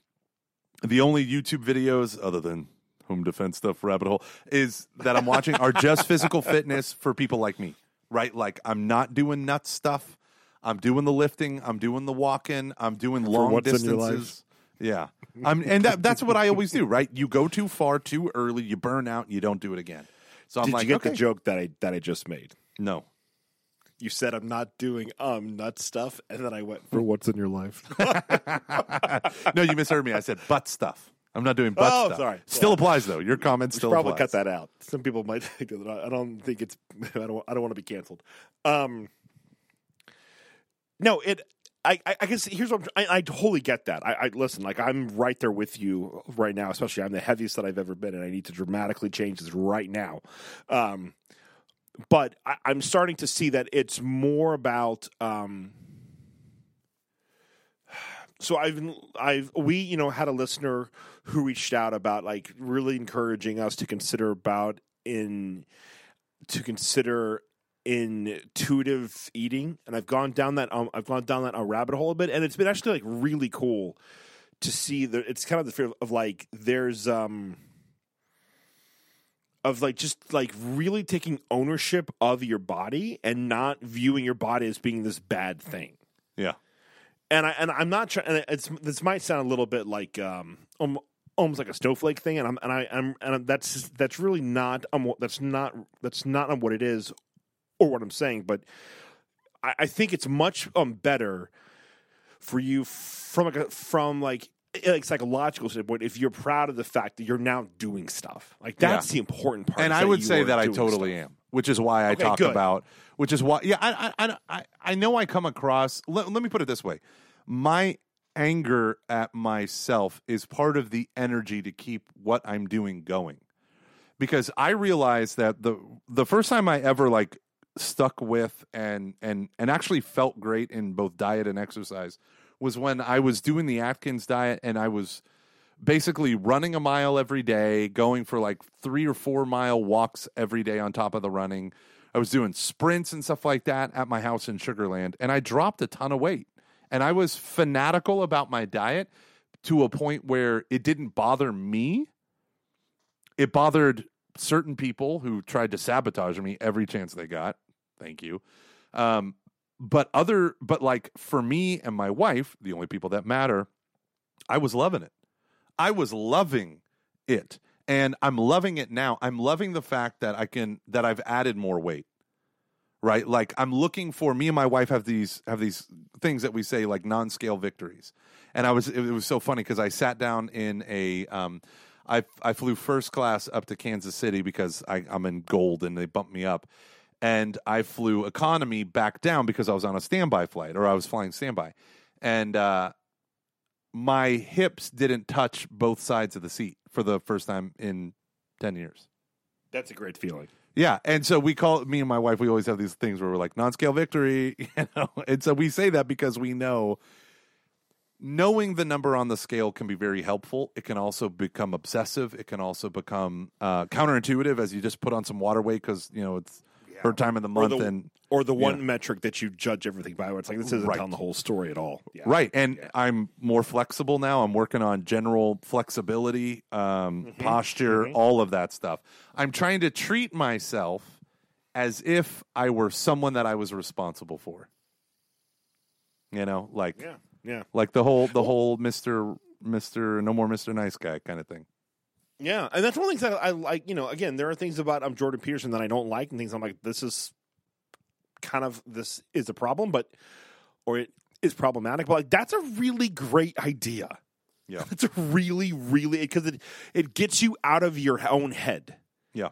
the only YouTube videos other than home defense stuff rabbit hole is that I'm watching are just physical fitness for people like me. Right? Like I'm not doing nuts stuff. I'm doing the lifting, I'm doing the walking, I'm doing long what's in distances. your life. Yeah. I'm and that, that's what I always do, right? You go too far too early, you burn out, and you don't do it again. So I'm Did like, you get okay, the joke that I that I just made? no. You said I'm not doing um nut stuff, and then I went for what's in your life. no, you misheard me. I said butt stuff. I'm not doing butt Oh, stuff. sorry. Still Yeah. applies though. Your comment still Probably applies. cut that out. Some people might think that I I don't think it's. I don't. I don't want to be canceled. Um. No, it. I, I I guess here's what I'm, I, I totally get that. I, I listen, like I'm right there with you right now. Especially, I'm the heaviest that I've ever been, and I need to dramatically change this right now. Um, but I, I'm starting to see that it's more about. Um, so I've I've we you know had a listener who reached out about like really encouraging us to consider about in to consider intuitive eating. And I've gone down that um, I've gone down that uh, rabbit hole a bit. And it's been actually like really cool to see that it's kind of the fear of, of like there's um of like just like really taking ownership of your body and not viewing your body as being this bad thing. Yeah. And I and I'm not trying. And it's this might sound a little bit like um almost like a snowflake thing, and I'm and I am and that's that's really not um that's not that's not what it is or what I'm saying, but I, I think it's much um better for you from like a, from like like psychological standpoint if you're proud of the fact that you're now doing stuff like that's Yeah. the important part and I would say that I totally stuff. am, which is why I Okay, talk good. about, which is why, yeah, I, I, I, I know I come across. Let, let me put it this way: my anger at myself is part of the energy to keep what I'm doing going, because I realized that the the first time I ever like stuck with and and and actually felt great in both diet and exercise was when I was doing the Atkins diet and I was basically running a mile every day, going for like three or four mile walks every day on top of the running. I was doing sprints and stuff like that at my house in Sugarland, and I dropped a ton of weight. And I was fanatical about my diet to a point where it didn't bother me. It bothered certain people who tried to sabotage me every chance they got. Thank you. Um, but other, but like for me and my wife, the only people that matter, I was loving it. I was loving it. And I'm loving it now. I'm loving the fact that I can that I've added more weight. Right? Like I'm looking for me and my wife have these have these things that we say like non-scale victories. And I was it was so funny because I sat down in a um I I flew first class up to Kansas City because I, I'm in gold and they bumped me up. And I flew economy back down because I was on a standby flight or I was flying standby. And uh my hips didn't touch both sides of the seat for the first time in 10 years. That's a great feeling. Yeah, and so we call me and my wife. We always have these things where we're like non-scale victory, you know. And so we say that because we know knowing the number on the scale can be very helpful. It can also become obsessive. It can also become uh, counterintuitive as you just put on some water weight because you know it's her time of the Or month the, and or the one metric that you judge everything by, it's like this isn't Right. telling the whole story at all. Yeah. Right. And I'm more flexible now. I'm working on general flexibility, um, posture, all of that stuff. I'm trying to treat myself as if I were someone that I was responsible for. You know, like Yeah, yeah, like the whole the whole Mr. Mr. No more Mr. Nice Guy kind of thing. Yeah. And that's one of the things that I like. You know, again, there are things about um, Jordan Peterson that I don't like, and things I'm like, this is kind of this is a problem, but or it is problematic. But like, that's a really great idea. Yeah. It's really, really because it it gets you out of your own head. Yeah.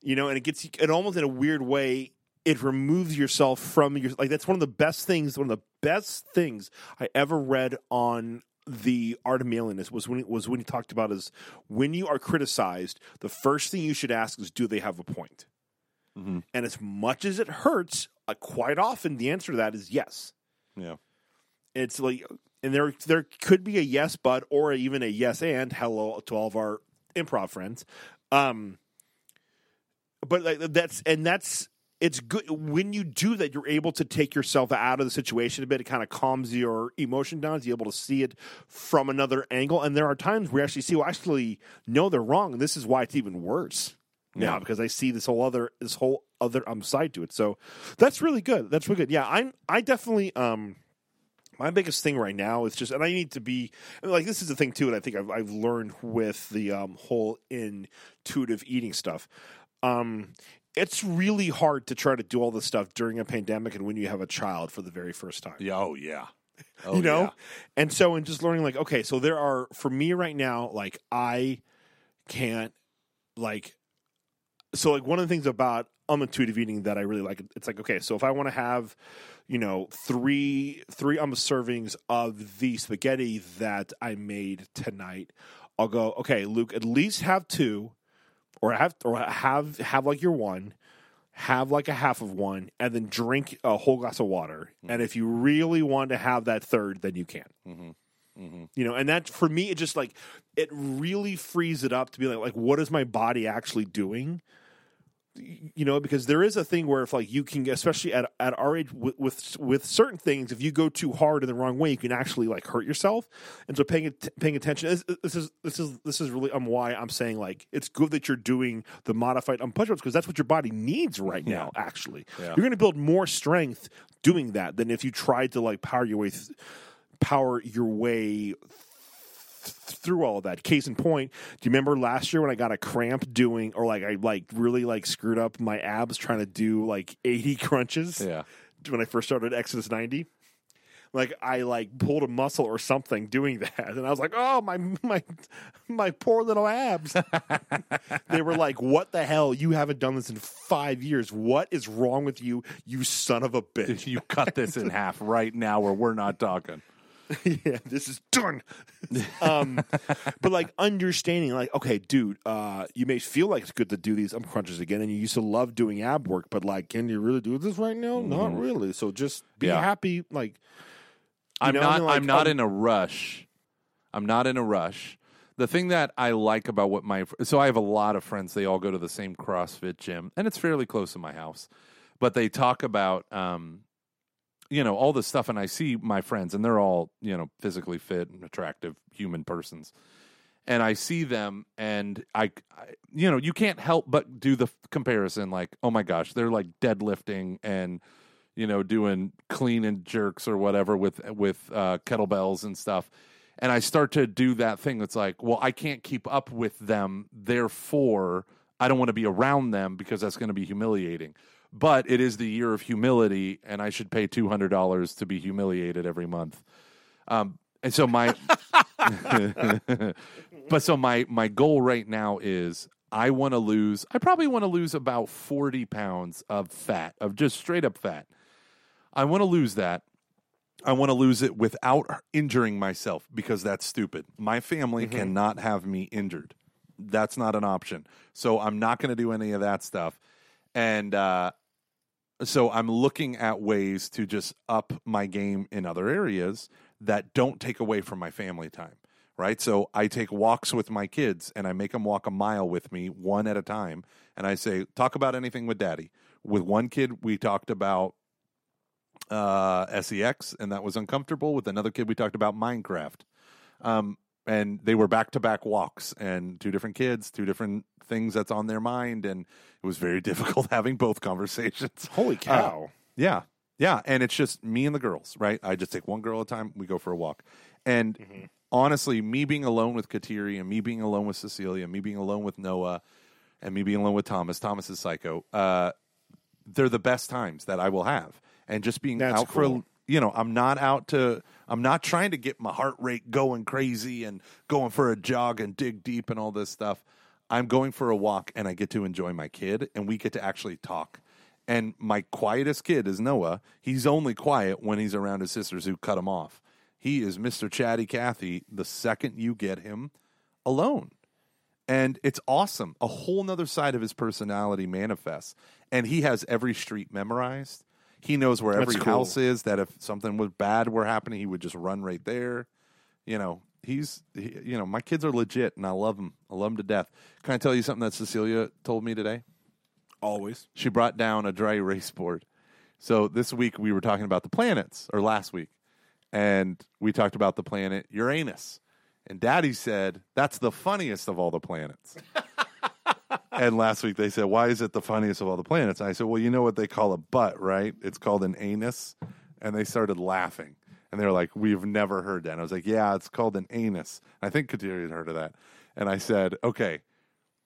You know, and it gets you it almost in a weird way, it removes yourself from your like that's one of the best things, one of the best things I ever read on the art of manliness was when was when he talked about is when you are criticized, the first thing you should ask is do they have a point? Mhm. And as much as it hurts, uh, quite often the answer to that is yes. Yeah. It's like, and there there could be a yes but or even a yes and. Hello to all of our improv friends. Um, but like that's and that's it's good when you do that. You're able to take yourself out of the situation a bit. It kind of calms your emotion down. You're able to see it from another angle. And there are times where you actually see, well, actually, no, they're wrong. And this is why it's even worse now Yeah. because I see this whole other this whole other um side to it. So that's really good. That's really good. Yeah, I'm I definitely um my biggest thing right now is just and I need to be I mean, like this is the thing too, and I think I've I've learned with the um whole intuitive eating stuff. Um it's really hard to try to do all this stuff during a pandemic and when you have a child for the very first time Yeah. Oh yeah. Oh, you know yeah. and so and just learning like okay so there are for me right now like i can't like so like one of the things about unintuitive eating that i really like it's like okay so if i want to have you know three three um servings of the spaghetti that i made tonight i'll go okay luke at least have two or have or have have like your one have like a half of one and then drink a whole glass of water. Mm-hmm. And if you really want to have that third then you can. Mm-hmm. Mm-hmm. You know and that for me it just like it really frees it up to be like like what is my body actually doing you know because there is a thing where if like you can especially at at our age with with, with certain things if you go too hard in the wrong way you can actually like hurt yourself. And so paying paying attention this, this is this is this is really um why I'm saying like it's good that you're doing the modified um push ups because that's what your body needs right now actually. Yeah. you're going to build more strength doing that than if you tried to like power your way th- power your way through all of that. Case in point, do you remember last year when I got a cramp doing, or like I like really like screwed up my abs trying to do like eighty crunches Yeah. when I first started Exodus ninety? Like I like pulled a muscle or something doing that, and I was like, "Oh my my my poor little abs." they were like, "What the hell? You haven't done this in five years. What is wrong with you, you son of a bitch?" You cut this in half right now, or we're not talking. yeah, this is done. um, but like understanding, like, okay, dude, uh, you may feel like it's good to do these um crunches again, and you used to love doing ab work, but like, can you really do this right now? Not really. So just be Yeah. happy. Like, I'm know, not. like, I'm not um, in a rush. I'm not in a rush. The thing that I like about what my so I have a lot of friends. They all go to the same CrossFit gym, and it's fairly close to my house. But they talk about, um, you know, all this stuff, and I see my friends, and they're all you know physically fit and attractive human persons. And I see them, and I, I, you know, you can't help but do the comparison. Like, oh my gosh, they're like deadlifting and you know, doing clean and jerks or whatever with with uh, kettlebells and stuff. And I start to do that thing that's like, well, I can't keep up with them, therefore I don't want to be around them because that's going to be humiliating. But it is the year of humility, and I should pay two hundred dollars to be humiliated every month. Um, and so my, but so my my goal right now is I want to lose. I probably want to lose about forty pounds of fat, of just straight up fat. I want to lose that. I want to lose it without injuring myself because that's stupid. My family cannot have me injured. That's not an option. So I'm not going to do any of that stuff. And uh, so I'm looking at ways to just up my game in other areas that don't take away from my family time. Right. So I take walks with my kids and I make them walk a mile with me one at a time. And I say, talk about anything with daddy. With one kid, we talked about uh, SEX, and that was uncomfortable. With another kid, we talked about Minecraft. Um, and they were back to back walks, and two different kids, two different things that's on their mind. And it was very difficult having both conversations. holy cow. Yeah. Yeah. And it's just me and the girls, right? I just take one girl at a time. We go for a walk. And honestly, me being alone with Kateri and me being alone with Cecilia, me being alone with Noah, and me being alone with Thomas, Thomas is psycho. Uh, they're the best times that I will have. And just being That's out for a, cool. You know, I'm not out to I'm not trying to get my heart rate going crazy and going for a jog and dig deep and all this stuff. I'm going for a walk and I get to enjoy my kid and we get to actually talk. And my quietest kid is Noah. He's only quiet when he's around his sisters who cut him off. He is Mr. Chatty Cathy the second you get him alone. And it's awesome. A whole nother side of his personality manifests. And he has every street memorized. He knows where That's every cool. house is, that if something was bad were happening, he would just run right there. You know, he's, he, you know, my kids are legit and I love them. I love them to death. Can I tell you something that Cecilia told me today? Always. she brought down a dry erase board. So this week we were talking about the planets, or last week, and we talked about the planet Uranus. And Daddy said that's the funniest of all the planets. and last week they said, "Why is it the funniest of all the planets?" And I said, "Well, you know what they call a butt, right? It's called an anus." And they started laughing, and they were like, "We've never heard that." And I was like, "Yeah, it's called an anus." I think Kateri had heard of that. And I said, "Okay,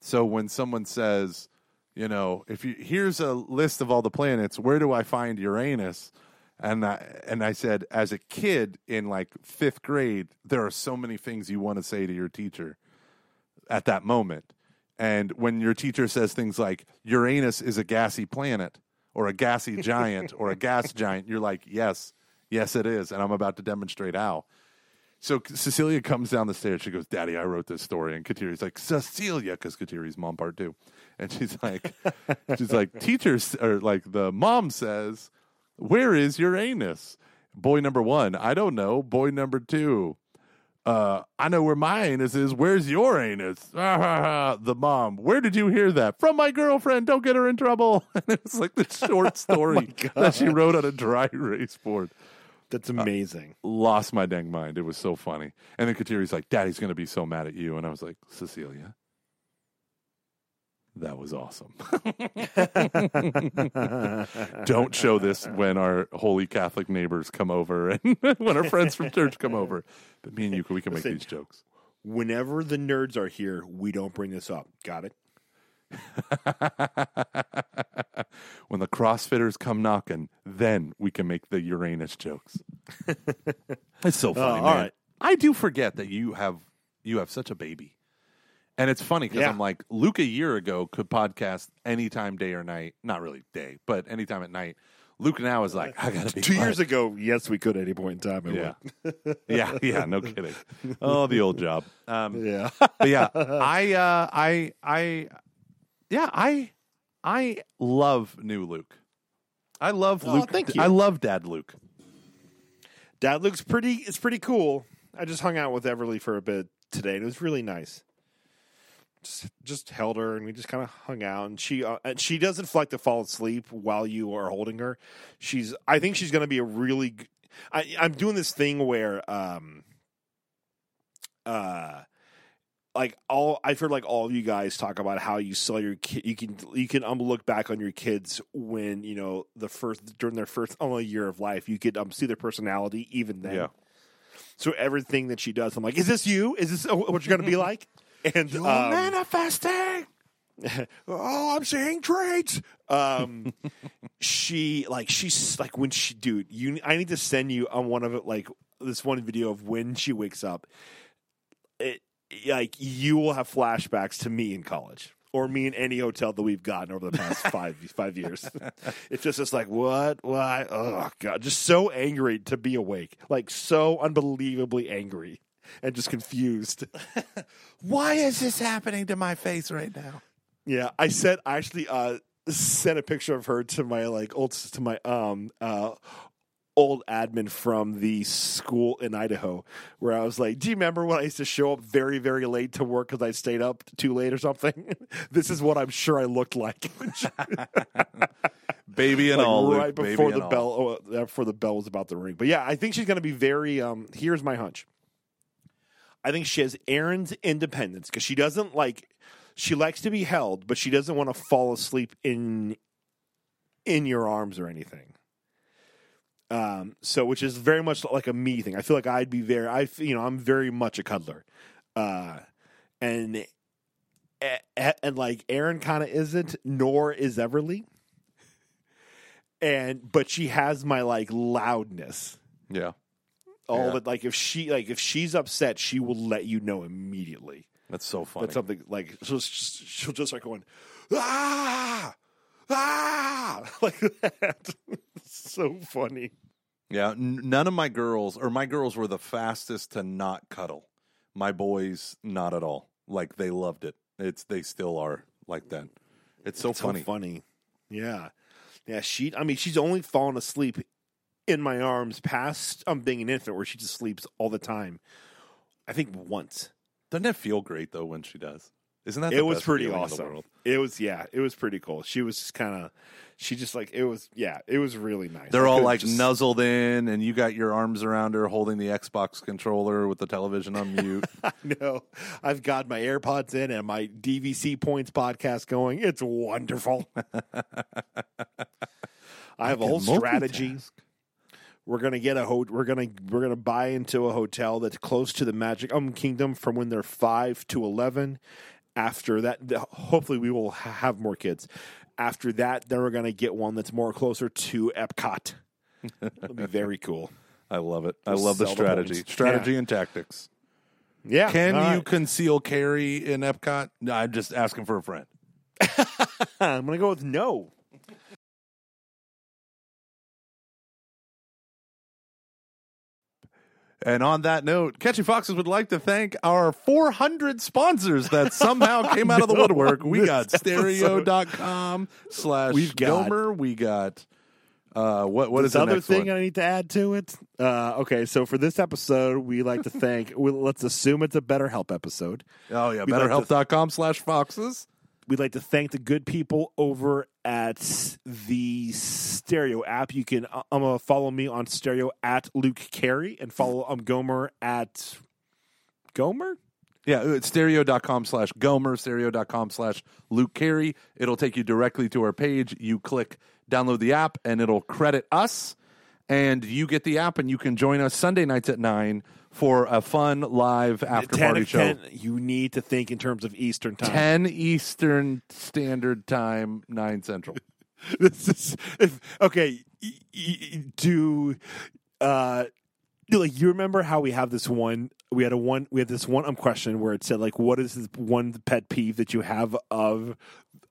so when someone says, you know, if you here's a list of all the planets, where do I find Uranus? And I, and I said, as a kid in like fifth grade, there are so many things you want to say to your teacher at that moment. And when your teacher says things like Uranus is a gassy planet or a gassy giant or a gas giant, you're like, yes, yes, it is. And I'm about to demonstrate how. So Cecilia comes down the stairs. She goes, "Daddy, I wrote this story." And Kateri's like, "Cecilia," because Kateri's mom part too. And she's like, she's like, teachers or like the mom says, "Where is Uranus?" Boy number one, I don't know. Boy number two, uh, I know where my anus is. Where's your anus? the mom, where did you hear that? From my girlfriend. Don't get her in trouble. And it was like the short story that she wrote on a dry erase board That's amazing. lost my dang mind. It was so funny. And then Kateri's like, Daddy's going to be so mad at you. And I was like, Cecilia, that was awesome. Don't show this when our holy Catholic neighbors come over and when our friends from church come over. But me and you, we can make Listen. these jokes. Whenever the nerds are here, we don't bring this up. Got it? when the CrossFitters come knocking, then we can make the Uranus jokes. it's so funny, oh, all man. right. I do forget that you have you have such a baby, and it's funny because Yeah. I'm like Luke a year ago could podcast anytime, day or night. Not really day, but anytime at night. Luke now is like, I gotta be Two quiet. years ago, yes, we could at any point in time. Yeah, yeah, yeah. No kidding. Oh, the old job. Um, Yeah. but yeah, I, uh, I, I, yeah, I, I love new Luke. I love Oh, Luke. thank you. I love Dad Luke. Dad looks pretty. It's pretty cool. I just hung out with Everly for a bit today, and it was really nice. Just, just held her, and we just kind of hung out. And she, uh, and she doesn't like to fall asleep while you are holding her. She's. I think she's going to be a really. g- I, I'm doing this thing where, um, uh, like all I've heard like all of you guys talk about how you sell your kid. You can you can um, look back on your kids when you know the first during their first only year of life. You could um, see their personality even then. Yeah. So everything that she does, I'm like, is this you? Is this what you're going to be like? And um, manifesting. oh, I'm seeing traits. Um, she like she's like when she, dude, you. I need to send you on one of it like this one video of when she wakes up. It like you will have flashbacks to me in college. Or me in any hotel that we've gotten over the past five five years. It's just it's like what why oh god, just so angry to be awake, like so unbelievably angry and just confused. Why is this happening to my face right now? Yeah, I said I actually uh sent a picture of her to my like old to my um uh old admin from the school in Idaho where I was like, "Do you remember when I used to show up very very late to work cuz I stayed up too late or something?" this is what I'm sure I looked like. Baby and like all, Luke, right baby before the bell oh, uh, before the bell was about to ring. But yeah, I think she's going to be very um here's my hunch. I think she has Aaron's independence because she doesn't like she likes to be held, but she doesn't want to fall asleep in in your arms or anything. Um, so which is very much like a me thing. I feel like I'd be very, I you know, I'm very much a cuddler, uh, and and like Aaron kind of isn't, nor is Everly. and but she has my like loudness. Yeah. All Yeah. that like if she like if she's upset, she will let you know immediately. That's so funny. That's something like she'll she'll just start going ah ah like that. so funny. Yeah, n- none of my girls or my girls were the fastest to not cuddle. My boys, not at all. Like they loved it. It's they still are like that. It's so It's funny. So funny. Yeah. Yeah, she I mean she's only fallen asleep in my arms past um being an infant where she just sleeps all the time. I think once. Doesn't it feel great though when she does? Isn't that the it was pretty feeling in the awesome. It was yeah, it was pretty cool. She was just kind of she just like it was yeah, it was really nice. They're I all like just- nuzzled in, and you got your arms around her, holding the Xbox controller with the television on mute. No, I've got my AirPods in and my DVC Points podcast going. It's wonderful. I have a whole strategy. We're gonna get a ho- we're gonna we're gonna buy into a hotel that's close to the Magic Um Kingdom from when they're five to eleven. After that, the- hopefully we will ha- have more kids. After that, then we're gonna get one that's more closer to Epcot. It'll be very cool. I love it. I Just love the sell the strategy, points. strategy and tactics. Yeah, Can all you right. conceal carry in Epcot? No, I'm just asking for a friend. I'm gonna go with no. And on that note, Catching Foxes would like to thank our 400 sponsors that somehow came out of the woodwork. We got stereo.com slash We've got- Gomer. We got, uh, what, what is this the other next thing one? I need to add to it? Uh, okay, so for this episode, we like to thank. we, let's assume it's a BetterHelp episode. Oh, yeah. We'd like to- BetterHelp.com slash Foxes. We'd like to thank the good people over at the Stereo app. You can uh, um, uh, follow me on Stereo at Luke Carey and follow um, Gomer at Gomer. Yeah, it's stereo.com slash Gomer, stereo.com slash Luke Carey. It'll take you directly to our page. You click download the app, and it'll credit us. And you get the app, and you can join us Sunday nights at 9 for a fun live after 10 party show. 10, you need to think in terms of Eastern time. 10 Eastern Standard Time, 9 Central. this is if, okay. y- y- Do uh, like you remember how we have this one? We had a one. We had this one um question where it said like, "What is this one pet peeve that you have of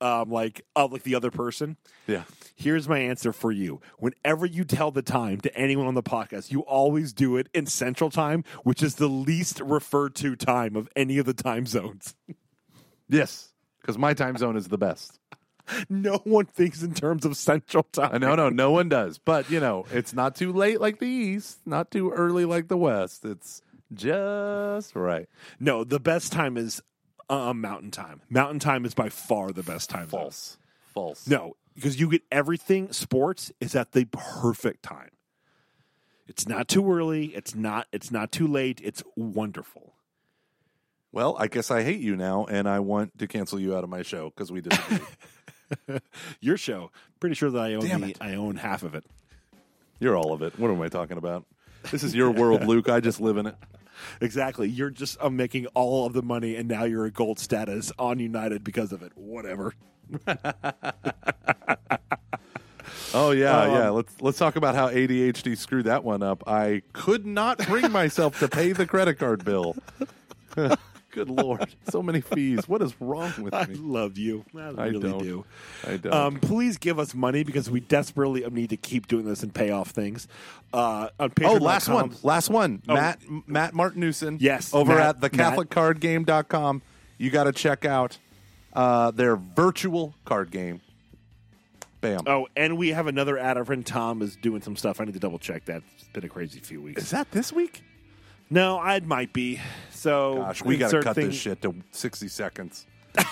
um like of like the other person?" Yeah. Here's my answer for you. Whenever you tell the time to anyone on the podcast, you always do it in Central Time, which is the least referred to time of any of the time zones. Yes, because my time zone is the best. No one thinks in terms of Central Time. No, no, no one does. But, you know, it's not too late like the East, not too early like the West. It's just right. No, the best time is uh, Mountain Time. Mountain Time is by far the best time. zone. False. False. No, because you get everything. Sports is at the perfect time. It's not too early. It's not. It's not too late. It's wonderful. Well, I guess I hate you now, and I want to cancel you out of my show because we disagree. Your show. Pretty sure that I own Damn the, it. I own half of it. You're all of it. What am I talking about? This is your world, Luke. I just live in it. Exactly. You're just uh, making all of the money, and now you're a gold status on United because of it. Whatever. Oh yeah, Um, yeah. Let's let's talk about how ADHD screwed that one up. I could not bring myself to pay the credit card bill. Good lord, so many fees. What is wrong with me? I me? love you. I I really don't. do. I don't. Um, please give us money because we desperately need to keep doing this and pay off things. Uh, on Oh, last one. Last one. Oh. Matt Matt Martinuson. Yes, Over Matt- at the CatholicCardGame.com. You got to check out uh, their virtual card game. Bam. Oh, and we have another ad. Our friend Tom is doing some stuff. I need to double check that. It's been a crazy few weeks. Is that this week? No, I might be. So Gosh, we got to cut thing- this shit to 60 seconds.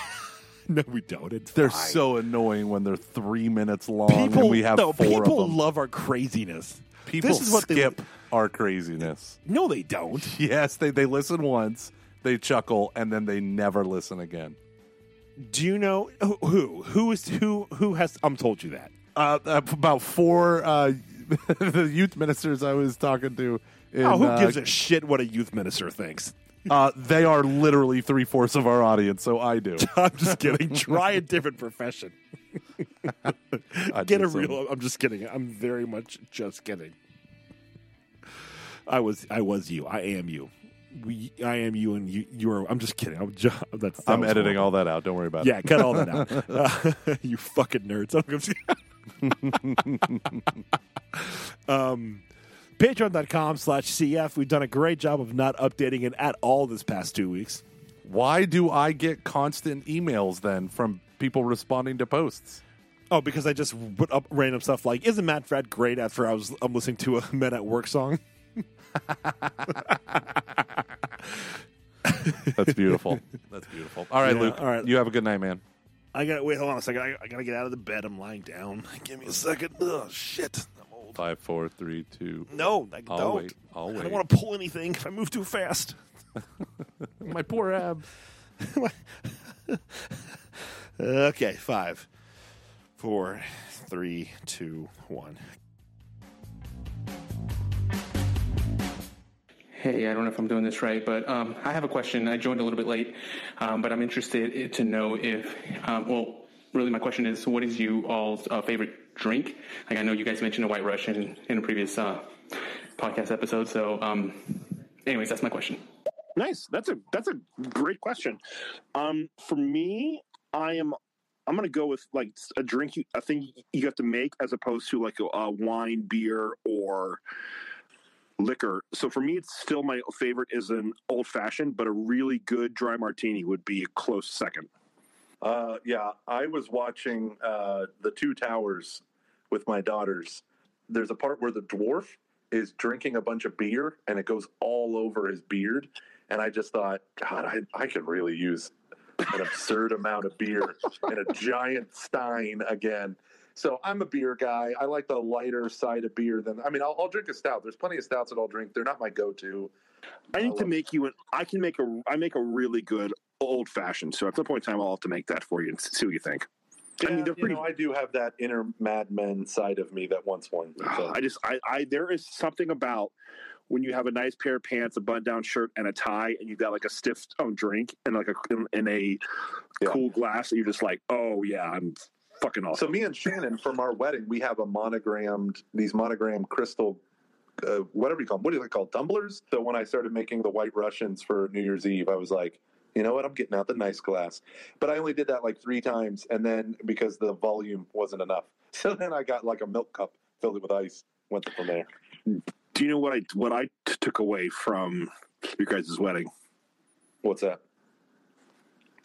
No, we don't. It's They're fine. so annoying when they're three minutes long people. and we have no, four people of them. love our craziness. People this is what they- skip our craziness. No, they don't. Yes, they, they listen once, they chuckle, and then they never listen again. Do you know who who who is who who has? I'm told you that. Uh, about four uh, the youth ministers I was talking to. In, Oh, who uh, gives a shit what a youth minister thinks? uh, they are literally three fourths of our audience, so I do. I'm just kidding. Try a different profession. I Get a some- real. I'm just kidding. I'm very much just kidding. I was. I was you. I am you. We. I am you, and you. You are. I'm just kidding. I'm just. That's. that I'm editing horrible. all that out. Don't worry about Yeah, it. Yeah, cut all that out. Uh, you fucking nerds. um, Patreon.com slash CF. We've done a great job of not updating it at all this past two weeks. Why do I get constant emails then from people responding to posts? Oh, because I just put up random stuff like, "Isn't Matt Fradd great?" After I was I'm listening to a Men at Work song. That's beautiful. That's beautiful. All right, Yeah, Luke. all right. You have a good night, man. I gotta wait. Hold on a second. I, I gotta get out of the bed. I'm lying down. Give me a second. Oh shit. I'm old. Five, four, three, two. No, I I'll don't. wait. I'll I wait. don't want to pull anything if I move too fast. My poor ab. Okay, five, four, three, two, one. Hey, I don't know if I'm doing this right, but um, I have a question. I joined a little bit late, um, but I'm interested to know if, um, well, really my question is, what is you all's uh, favorite drink? Like I know you guys mentioned a White Russian in a previous uh, podcast episode, so um, anyways, that's my question. Nice. That's a that's a great question. Um, for me, I am. I'm gonna go with like a drink. You, a thing you have to make as opposed to like a, a wine, beer, or liquor. So for me, it's still my favorite is an old fashioned, but a really good dry martini would be a close second. Uh, yeah, I was watching uh, the Two Towers with my daughters. There's a part where the dwarf is drinking a bunch of beer and it goes all over his beard. And I just thought, God, I, I could really use an absurd amount of beer and a giant stein again. So I'm a beer guy. I like the lighter side of beer than I mean, I'll, I'll drink a stout. There's plenty of stouts that I'll drink. They're not my go-to. I need to love- make you an. I can make a. I make a really good old fashioned. So at some point in time, I'll have to make that for you and see what you think. I mean, they're you pretty. know, I do have that inner Mad Men side of me that wants one. So. I just, I, I, there is something about when you have a nice pair of pants, a button-down shirt, and a tie, and you've got like a stiff tone drink and like a in, a Yeah. cool glass, and you're just like, oh yeah, I'm fucking awesome. So me and Shannon from our wedding, we have a monogrammed these monogrammed crystal, uh, whatever you call them. What do they call tumblers? So when I started making the White Russians for New Year's Eve, I was like, you know what, I'm getting out the nice glass. But I only did that like three times, and then because the volume wasn't enough, so then I got like a milk cup, filled it with ice, went from there. Do you know what I what I t- took away from your guys' wedding? What's that?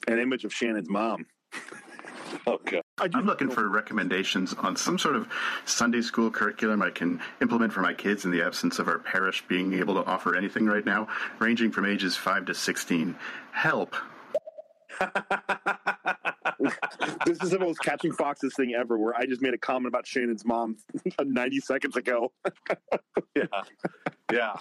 An image of Shannon's mom. Oh, okay. I do I'm looking for recommendations on some sort of Sunday school curriculum I can implement for my kids in the absence of our parish being able to offer anything right now, ranging from ages 5 to 16. Help. this is the most catching foxes thing ever. Where I just made a comment about Shannon's mom 90 seconds ago. Yeah. Yeah.